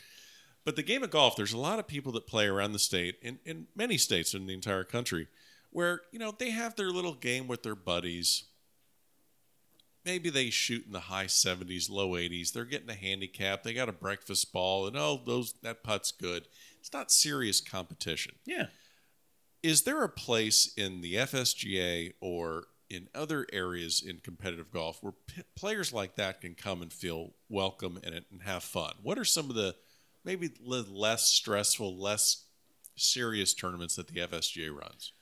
But the game of golf, there's a lot of people that play around the state, in, in many states in the entire country, where, you know, they have their little game with their buddies. maybe they shoot in the high 70s, low 80s. They're getting a handicap. They got a breakfast ball, and oh, those that putt's good. It's not serious competition. Yeah. Is there a place in the FSGA or in other areas in competitive golf where p- players like that can come and feel welcome and, and have fun? What are some of the maybe the less stressful, less serious tournaments that the FSGA runs?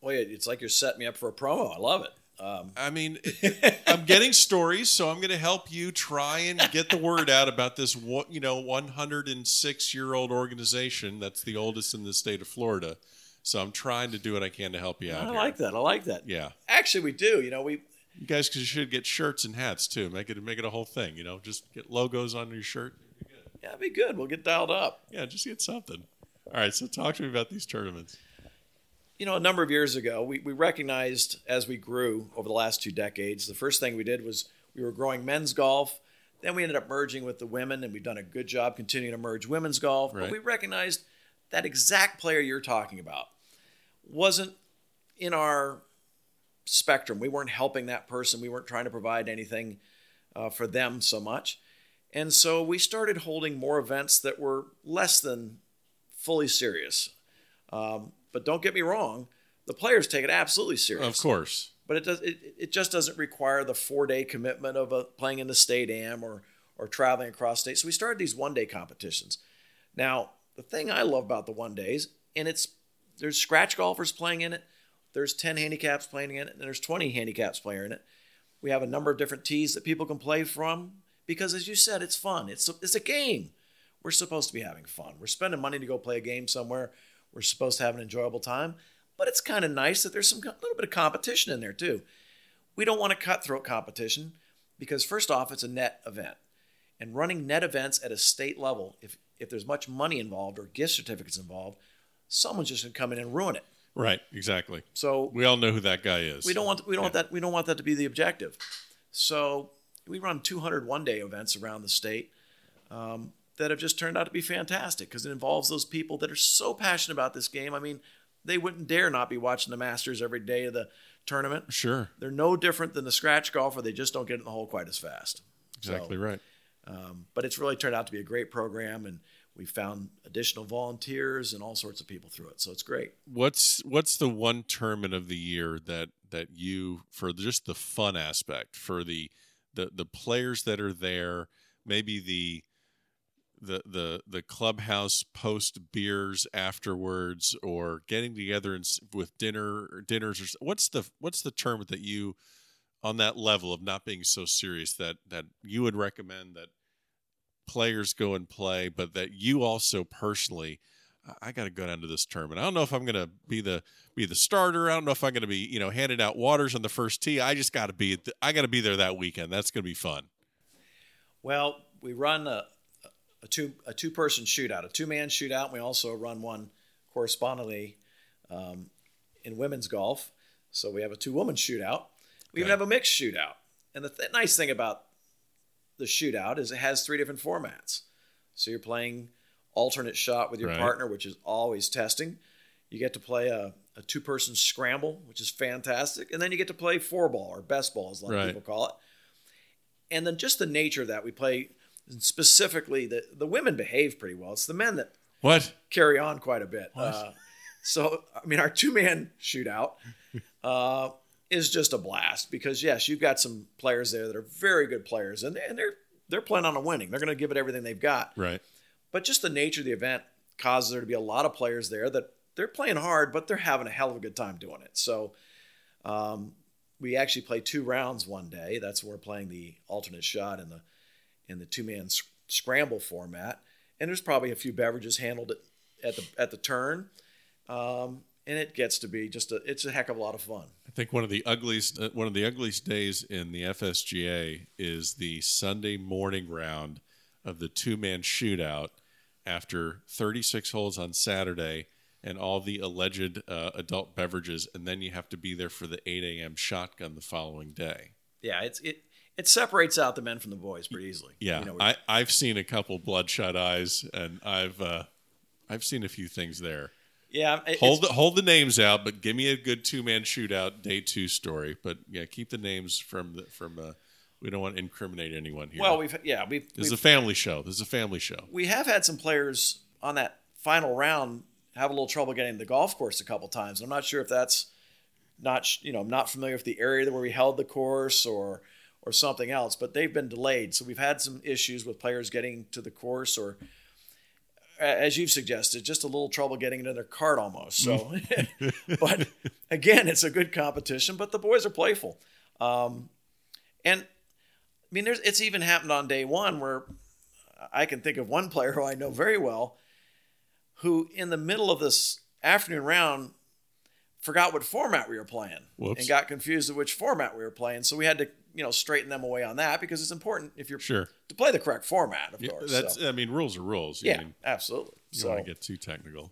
Well, it's like you're setting me up for a promo. I love it. Um, I mean, I'm getting stories, so I'm going to help you try and get the word out about this. You know, 106 year old organization that's the oldest in the state of Florida. So I'm trying to do what I can to help you out. I here. like that. I like that. Yeah. Actually, we do. You know, we you guys should get shirts and hats too. Make it make it a whole thing. You know, just get logos on your shirt. Yeah, it'd be good. We'll get dialed up. Yeah, just get something. All right. So talk to me about these tournaments you know, a number of years ago, we, we recognized as we grew over the last two decades, the first thing we did was we were growing men's golf. Then we ended up merging with the women, and we've done a good job continuing to merge women's golf. Right. But we recognized that exact player you're talking about wasn't in our spectrum. We weren't helping that person. We weren't trying to provide anything uh, for them so much. And so we started holding more events that were less than fully serious. Um, but don't get me wrong, the players take it absolutely serious. Of course. But it does it, it just doesn't require the four day commitment of a, playing in the state am or or traveling across state. So we started these one day competitions. Now, the thing I love about the one days, and it's there's scratch golfers playing in it, there's 10 handicaps playing in it, and there's 20 handicaps playing in it. We have a number of different tees that people can play from because as you said, it's fun. It's a, it's a game. We're supposed to be having fun. We're spending money to go play a game somewhere. We're supposed to have an enjoyable time, but it's kind of nice that there's some a little bit of competition in there too. We don't want a cutthroat competition because first off, it's a net event. And running net events at a state level, if if there's much money involved or gift certificates involved, someone's just gonna come in and ruin it. Right, exactly. So we all know who that guy is. We don't want we don't yeah. want that we don't want that to be the objective. So we run 200 one day events around the state. Um, that have just turned out to be fantastic because it involves those people that are so passionate about this game. I mean, they wouldn't dare not be watching the Masters every day of the tournament. Sure. They're no different than the scratch golfer. They just don't get in the hole quite as fast. Exactly so, right. Um, but it's really turned out to be a great program, and we found additional volunteers and all sorts of people through it. So it's great. What's what's the one tournament of the year that that you for just the fun aspect for the the the players that are there, maybe the the the the clubhouse post beers afterwards or getting together and with dinner dinners or what's the what's the term that you on that level of not being so serious that that you would recommend that players go and play but that you also personally I got to go down to this tournament. I don't know if I'm going to be the be the starter. I don't know if I'm going to be, you know, handing out waters on the first tee. I just got to be I got to be there that weekend. That's going to be fun. Well, we run a, a two a two person shootout, a two man shootout. We also run one correspondingly um, in women's golf. So we have a two woman shootout. We even have a mixed shootout. And the th- nice thing about the shootout is it has three different formats. So you're playing alternate shot with your right. partner, which is always testing. You get to play a, a two person scramble, which is fantastic. And then you get to play four ball or best ball, as a lot right. of people call it. And then just the nature of that, we play specifically the the women behave pretty well. It's the men that what carry on quite a bit. Uh, so I mean, our two man shootout uh, is just a blast because yes, you've got some players there that are very good players, and, and they're they're planning on winning. They're going to give it everything they've got. Right. But just the nature of the event causes there to be a lot of players there that they're playing hard, but they're having a hell of a good time doing it. So. Um, we actually play two rounds one day. That's when we're playing the alternate shot and the in the two man scramble format. And there's probably a few beverages handled at, at the at the turn. Um, and it gets to be just a it's a heck of a lot of fun. I think one of the ugliest uh, one of the ugliest days in the FSGA is the Sunday morning round of the two man shootout after 36 holes on Saturday and all the alleged uh, adult beverages, and then you have to be there for the 8 a.m. shotgun the following day. Yeah, it's it it separates out the men from the boys pretty easily. Yeah, you know, I, I've seen a couple bloodshot eyes, and I've uh, I've seen a few things there. Yeah, hold the, hold the names out, but give me a good two man shootout day two story. But yeah, keep the names from the, from uh, we don't want to incriminate anyone here. Well, we've yeah we've, this is we've a family show. This is a family show. we have had some players on that final round have a little trouble getting to the golf course a couple times. I'm not sure if that's not you know I'm not familiar with the area where we held the course or or something else, but they've been delayed. So we've had some issues with players getting to the course or as you've suggested, just a little trouble getting into their cart almost. So, but again, it's a good competition. But the boys are playful, um, and mean, there's it's even happened on day one where I can think of one player who I know very well, who in the middle of this afternoon round forgot what format we were playing Whoops. and got confused at which format we were playing. So we had to you know straighten them away on that because it's important if you're Sure. to play the correct format, of Yeah, course. that's. so. I mean, rules are rules. You yeah, mean, absolutely. you So don't want to get too technical.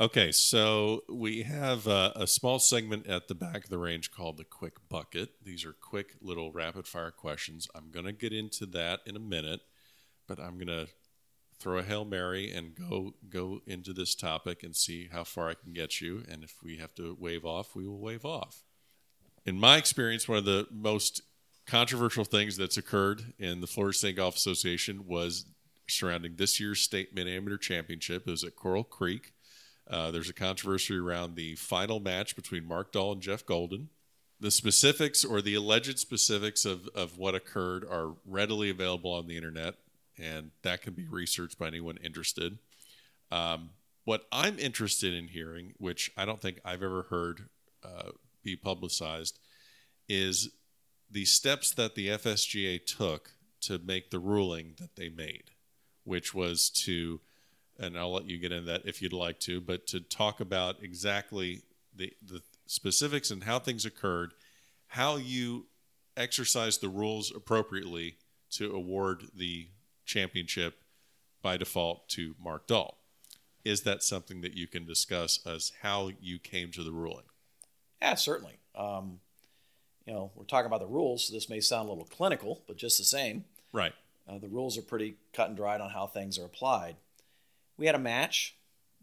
Okay, so we have uh, a small segment at the back of the range called the Quick Bucket. These are quick little rapid fire questions. I'm going to get into that in a minute, but I'm going to throw a hail mary and go go into this topic and see how far I can get you. And if we have to wave off, we will wave off. In my experience, one of the most controversial things that's occurred in the Florida State Golf Association was surrounding this year's state mid amateur championship. It was at Coral Creek. Uh, there's a controversy around the final match between Mark Dahl and Jeff Golden. The specifics or the alleged specifics of, of what occurred are readily available on the internet, and that can be researched by anyone interested. Um, what I'm interested in hearing, which I don't think I've ever heard uh, be publicized, is the steps that the FSGA took to make the ruling that they made, which was to, and I'll let you get into that if you'd like to, but to talk about exactly the, the specifics and how things occurred, how you exercised the rules appropriately to award the championship by default to Mark Dahl. Is that something that you can discuss as how you came to the ruling? Yeah, certainly. Um, you know, we're talking about the rules, so this may sound a little clinical, but just the same, Right. uh, the rules are pretty cut and dried on how things are applied. We had a match.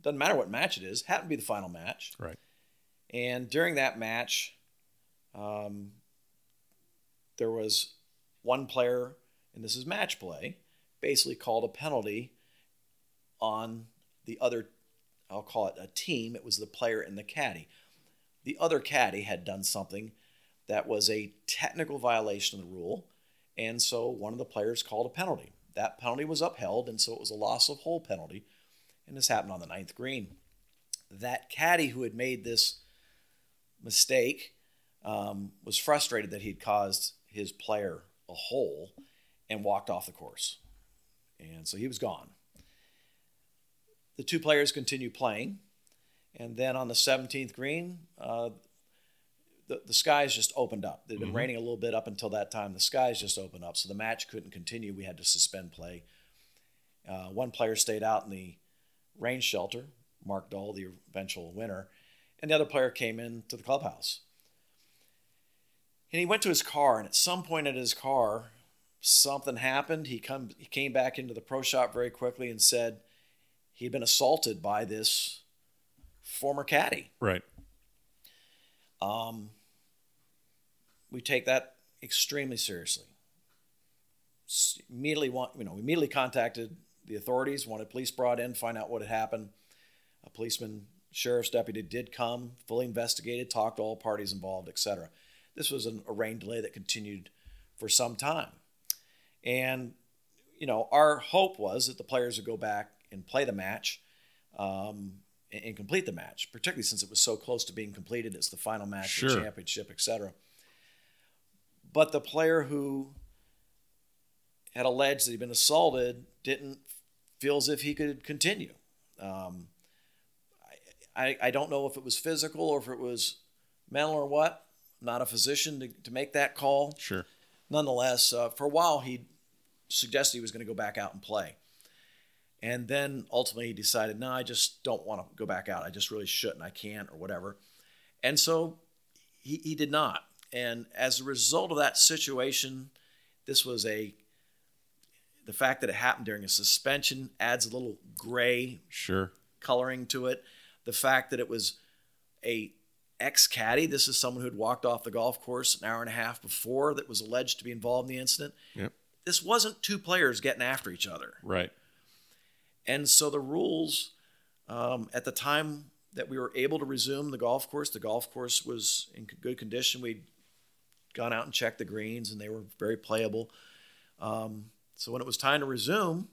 Doesn't matter what match it is. Happened to be the final match. Right. And during that match, um, there was one player, and this is match play, basically called a penalty on the other, I'll call it a team. It was the player and the caddy. The other caddy had done something that was a technical violation of the rule, and so one of the players called a penalty. That penalty was upheld, and so it was a loss of hole penalty, and this happened on the ninth green. That caddy who had made this mistake um, was frustrated that he'd caused his player a hole and walked off the course. And so he was gone. The two players continued playing. And then on the 17th green, uh, the, the skies just opened up. It had been Mhm. raining a little bit up until that time. The skies just opened up. So the match couldn't continue. We had to suspend play. Uh, one player stayed out in the rain shelter, Mark Dahl, the eventual winner, and the other player came into the clubhouse. And he went to his car, and at some point in his car, something happened. He come he came back into the pro shop very quickly and said he'd been assaulted by this former caddy. Right. Um, we take that extremely seriously. S- Immediately, want you know, we immediately contacted the authorities, wanted police brought in, find out what had happened. A policeman, sheriff's deputy did come, fully investigated, talked to all parties involved, etc. This was an, a rain delay that continued for some time, and you know, our hope was that the players would go back and play the match. Um, and, and complete the match, particularly since it was so close to being completed. It's the final match, Sure. the championship, etc. But the player who had alleged that he'd been assaulted didn't feel as if he could continue. Um, I, I, I don't know if it was physical or if it was mental or what. I'm not a physician to, to make that call Sure. nonetheless, uh, for a while he suggested he was going to go back out and play. And then ultimately he decided, no, I just don't want to go back out. I just really shouldn't. I can't or whatever. And so he, he did not. And as a result of that situation, this was a, the fact that it happened during a suspension adds a little gray Sure. coloring to it. The fact that it was a ex caddy. This is someone who had walked off the golf course an hour and a half before that was alleged to be involved in the incident. Yep. This wasn't two players getting after each other. Right. And so the rules um, at the time that we were able to resume the golf course, the golf course was in good condition. We'd gone out and checked the greens, and they were very playable. Um, so when it was time to resume,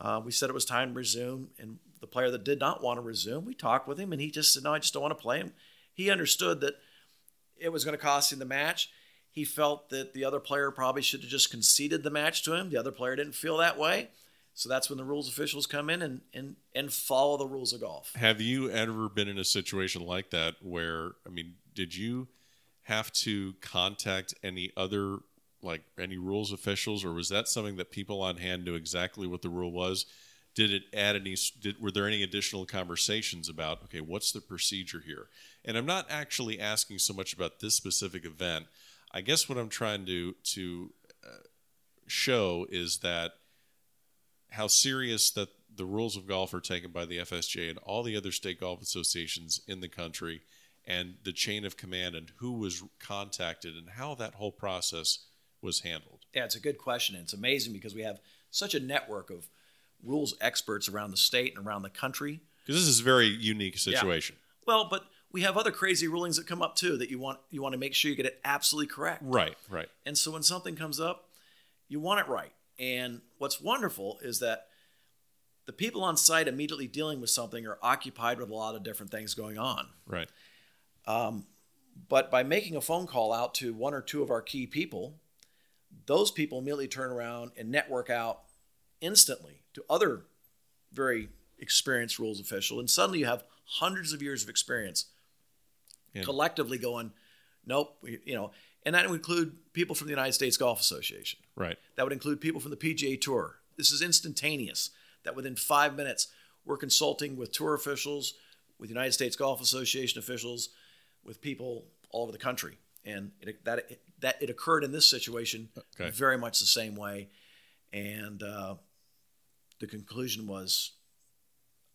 uh, we said it was time to resume, and the player that did not want to resume, we talked with him, and he just said, "No, I just don't want to play him." He understood that it was going to cost him the match. He felt that the other player probably should have just conceded the match to him. The other player didn't feel that way. So that's when the rules officials come in and, and, and follow the rules of golf. Have you ever been in a situation like that where, I mean, did you have to contact any other, like any rules officials, or was that something that people on hand knew exactly what the rule was? Did it add any, did, were there any additional conversations about, okay, what's the procedure here? And I'm not actually asking so much about this specific event. I guess what I'm trying to, to uh, show is that how serious that the rules of golf are taken by the FSGA and all the other state golf associations in the country and the chain of command and who was contacted and how that whole process was handled. Yeah, it's a good question. It's amazing because we have such a network of rules experts around the state and around the country. Because this is a very unique situation. Yeah. Well, but we have other crazy rulings that come up too that you want you want to make sure you get it absolutely correct. Right, right. And so when something comes up, you want it right. And what's wonderful is that the people on site immediately dealing with something are occupied with a lot of different things going on. Right. Um, but by making a phone call out to one or two of our key people, those people immediately turn around and network out instantly to other very experienced rules official, and suddenly you have hundreds of years of experience yeah. collectively going, nope, you know, and that would include people from the United States Golf Association. Right. That would include people from the PGA Tour. This is instantaneous. That within five minutes, we're consulting with tour officials, with United States Golf Association officials, with people all over the country, and it, that it, that it occurred in this situation okay. very much the same way, and uh, the conclusion was,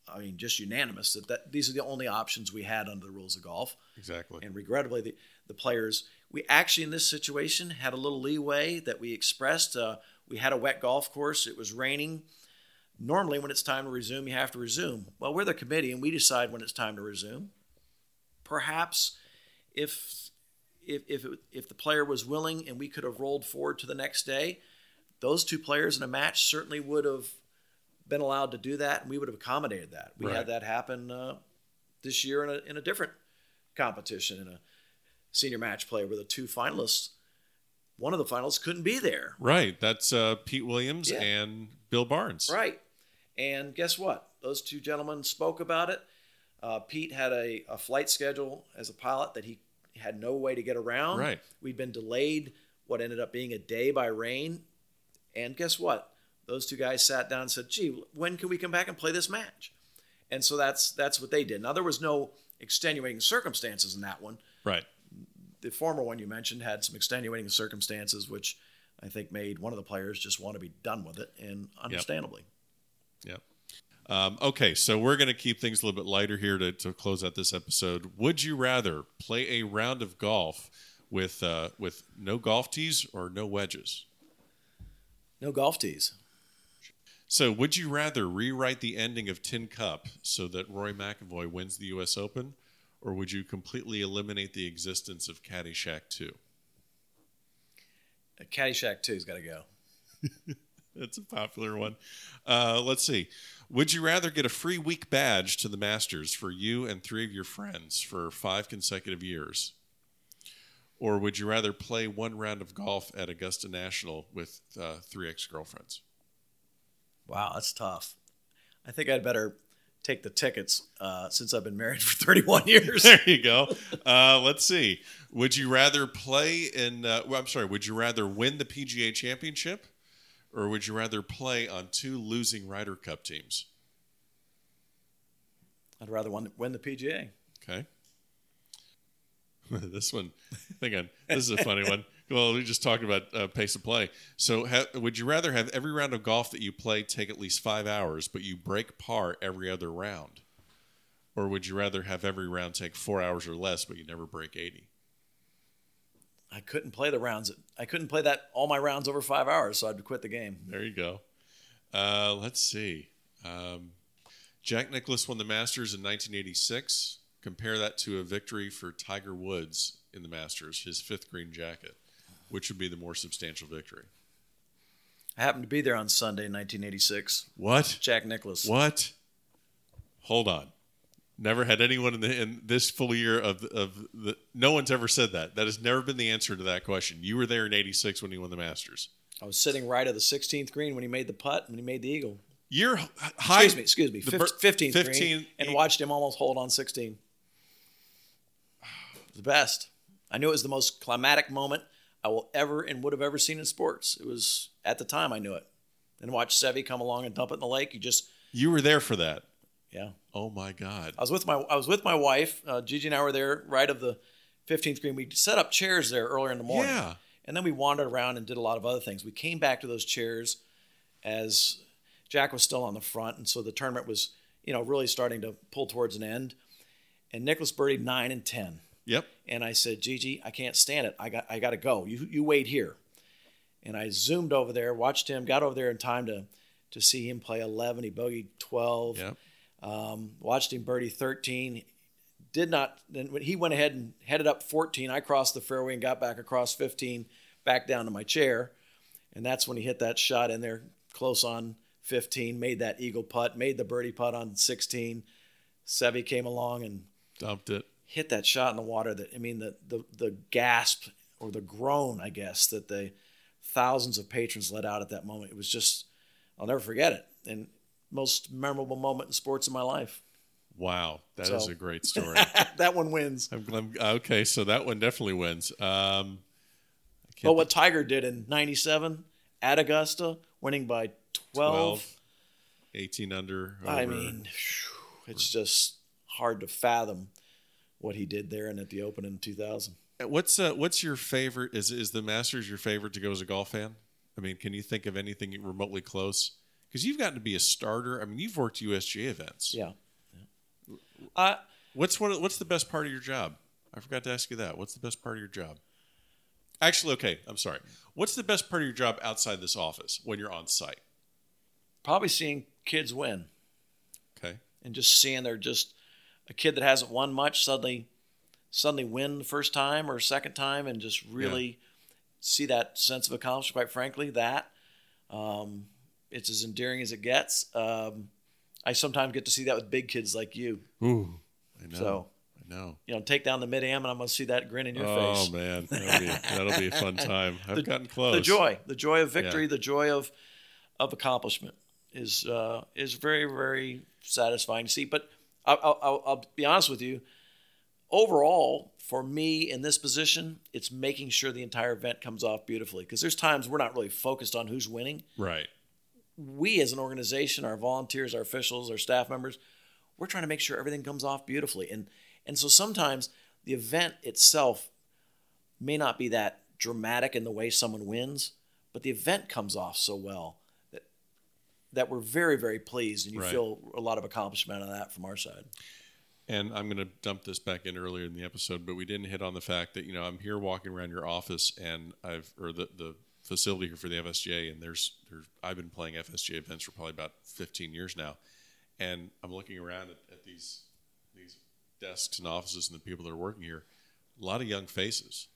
I mean, just unanimous that, that these are the only options we had under the rules of golf. Exactly. And regrettably, the, the players we actually, in this situation, had a little leeway that we expressed. Uh, we had a wet golf course, it was raining. Normally, when it's time to resume, you have to resume. Well, we're the committee and we decide when it's time to resume. Perhaps if if if, it, if the player was willing and we could have rolled forward to the next day, those two players in a match certainly would have been allowed to do that, and we would have accommodated that. We right. had that happen uh, this year in a, in a different competition in a senior match play where the two finalists, one of the finalists couldn't be there. Right. That's uh, Pete Williams yeah. and Bill Barnes. Right. And guess what? Those two gentlemen spoke about it. Uh, Pete had a, a flight schedule as a pilot that he had no way to get around. Right. We'd been delayed what ended up being a day by rain. And guess what? Those two guys sat down and said, "Gee, when can we come back and play this match?" And so that's that's what they did. Now there was no extenuating circumstances in that one. Right the former one you mentioned had some extenuating circumstances, which I think made one of the players just want to be done with it, and understandably. Yep. yep. Um, okay, so we're going to keep things a little bit lighter here to, to close out this episode. Would you rather play a round of golf with uh, with no golf tees or no wedges? No golf tees. So, would you rather rewrite the ending of Tin Cup so that Roy McAvoy wins the U.S. Open, or would you completely eliminate the existence of Caddyshack 2? Uh, Caddyshack 2's got to go. That's a popular one. Uh, let's see. Would you rather get a free week badge to the Masters for you and three of your friends for five consecutive years? Or would you rather play one round of golf at Augusta National with uh, three ex girlfriends? Wow, that's tough. I think I'd better take the tickets uh, since I've been married for 31 years. there you go. Uh, let's see. Would you rather play in? Uh, well, I'm sorry. Would you rather win the PGA Championship, or would you rather play on two losing Ryder Cup teams? I'd rather win the PGA. Okay. this one, hang on. This is a funny one. Well, we just talked about uh, pace of play. So, ha- would you rather have every round of golf that you play take at least five hours, but you break par every other round, or would you rather have every round take four hours or less, but you never break 80? I couldn't play the rounds. I couldn't play that all my rounds over five hours, so I'd quit the game. There you go. Uh, let's see. Um, Jack Nicklaus won the Masters in 1986. Compare that to a victory for Tiger Woods in the Masters, his fifth green jacket. Which would be the more substantial victory? I happened to be there on Sunday, 1986. What? Jack Nicklaus. What? Hold on. Never had anyone in, the, in this full year of of the. No one's ever said that. That has never been the answer to that question. You were there in '86 when he won the Masters. I was sitting right at the 16th green when he made the putt, when he made the eagle. You're high. Excuse me, excuse me. the Fif- bir- 15th 15 green, and watched him almost hold on 16. The best. I knew it was the most climatic moment I will ever and would have ever seen in sports. It was at the time I knew it. And watch Seve come along and dump it in the lake. You just, You were there for that. Yeah. Oh my God. I was with my I was with my wife. Uh, Gigi and I were there right of the 15th green. We set up chairs there earlier in the morning. Yeah. And then we wandered around and did a lot of other things. We came back to those chairs as Jack was still on the front, and so the tournament was, you know, really starting to pull towards an end. And Nicklaus birdied nine and ten. Yep. And I said, Gigi, I can't stand it. I got I got to go. You you wait here. And I zoomed over there, watched him, got over there in time to to see him play 11. He bogeyed 12. Yep. Um, watched him birdie 13. Did not. Then when he went ahead and headed up 14, I crossed the fairway and got back across 15, back down to my chair, and that's when he hit that shot in there close on 15. Made that eagle putt. Made the birdie putt on 16. Seve came along and Dumped it. hit that shot in the water. That I mean, the the the gasp or the groan, I guess, that the thousands of patrons let out at that moment. It was just, I'll never forget it. And most memorable moment in sports in my life. Wow. that is So- a great story. that one wins. I'm, I'm okay. So that one definitely wins. Um, But what Tiger did in '97 at Augusta, winning by 12, 12, 18 under. I mean, it's just hard to fathom what he did there and at the Open in 2000. What's uh, what's your favorite? Is is the Masters your favorite to go as a golf fan? I mean, can you think of anything remotely close? Because you've gotten to be a starter. I mean, you've worked USGA events. Yeah. Uh, What's one? What's the best part of your job? I forgot to ask you that. What's the best part of your job? Actually, okay. I'm sorry. What's the best part of your job outside this office when you're on site? probably seeing kids win. Okay. and just seeing they're just a kid that hasn't won much suddenly suddenly win the first time or second time and just really see that sense of accomplishment quite frankly that um, it's as endearing as it gets um, i sometimes get to see that with big kids like you Ooh, I know. So- I know. you know take down the mid am and i'm going to see that grin in your Oh face Oh man, that'll be, that'll be a fun time. I've The- gotten close. the joy the joy of victory Yeah. the joy of of accomplishment is uh, is very very satisfying to see but I'll, I'll, I'll be honest with you overall for me in this position it's making sure the entire event comes off beautifully because there's times we're not really focused on who's winning Right. We as an organization our volunteers our officials our staff members we're trying to make sure everything comes off beautifully and and so sometimes the event itself may not be that dramatic in the way someone wins but the event comes off so well that that we're very very pleased and you Right. feel a lot of accomplishment on that from our side And I'm going to dump this back in earlier in the episode, but we didn't hit on the fact that you know I'm here walking around your office and I've or the the facility here for the FSGA, and there's there's I've been playing FSGA events for probably about 15 years now, and I'm looking around at, at these these desks and offices and the people that are working here, a lot of young faces.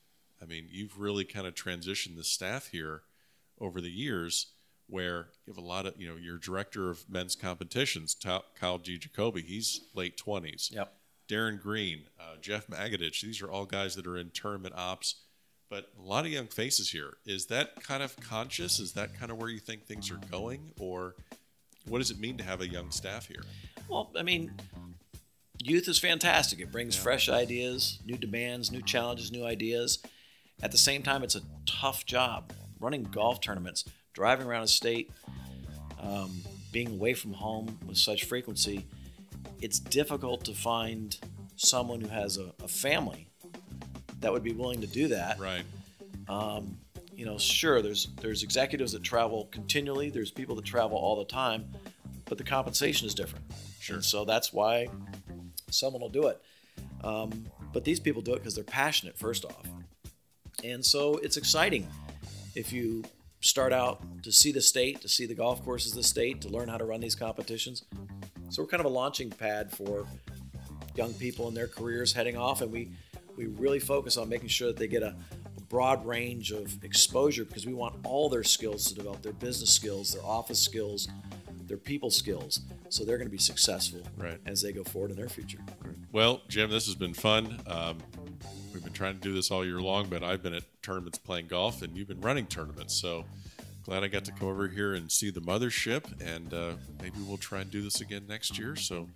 I mean, you've really kind of transitioned the staff here over the years where you have a lot of, you know, your director of men's competitions, Kyle G. Jacoby, he's late 20s. yep Darren Green, uh, Jeff Magadich, these are all guys that are in tournament ops, but a lot of young faces here. Is that kind of conscious? Is that kind of where you think things are going? Or what does it mean to have a young staff here? Well, I mean, youth is fantastic. It brings fresh ideas, new demands, new challenges, new ideas. At the same time, it's a tough job. Running golf tournaments, driving around a state, um, being away from home with such frequency, it's difficult to find someone who has a, a family that would be willing to do that Right. um, you know, sure, there's there's executives that travel continually. There's people that travel all the time, but the compensation is different. Sure. And so that's why someone will do it. Um, but these people do it because they're passionate, first off. And so it's exciting if you start out to see the state, to see the golf courses of the state, to learn how to run these competitions. So we're kind of a launching pad for young people in their careers heading off, and we we really focus on making sure that they get a, broad range of exposure because we want all their skills to develop their business skills, their office skills, their people skills, so they're going to be successful right. as they go forward in their future. Well, Jim, this has been fun. Um, we've been trying to do this all year long, but I've been at tournaments playing golf, and you've been running tournaments. So glad I got to come over here and see the mothership, and uh, maybe we'll try and do this again next year. So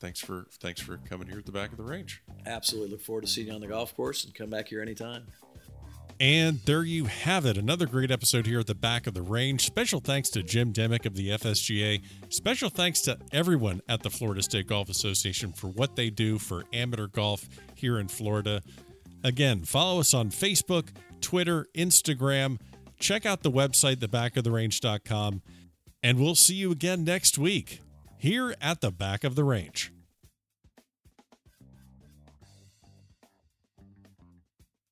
thanks for thanks for coming here at the back of the range. Absolutely, look forward to seeing you on the golf course, and come back here anytime. And there you have it. Another great episode here at the back of the range. Special thanks to Jim Demick of the FSGA. Special thanks to everyone at the Florida State Golf Association for what they do for amateur golf here in Florida. Again, follow us on Facebook, Twitter, Instagram. Check out the website, thebackoftherange.com. And we'll see you again next week here at the back of the range.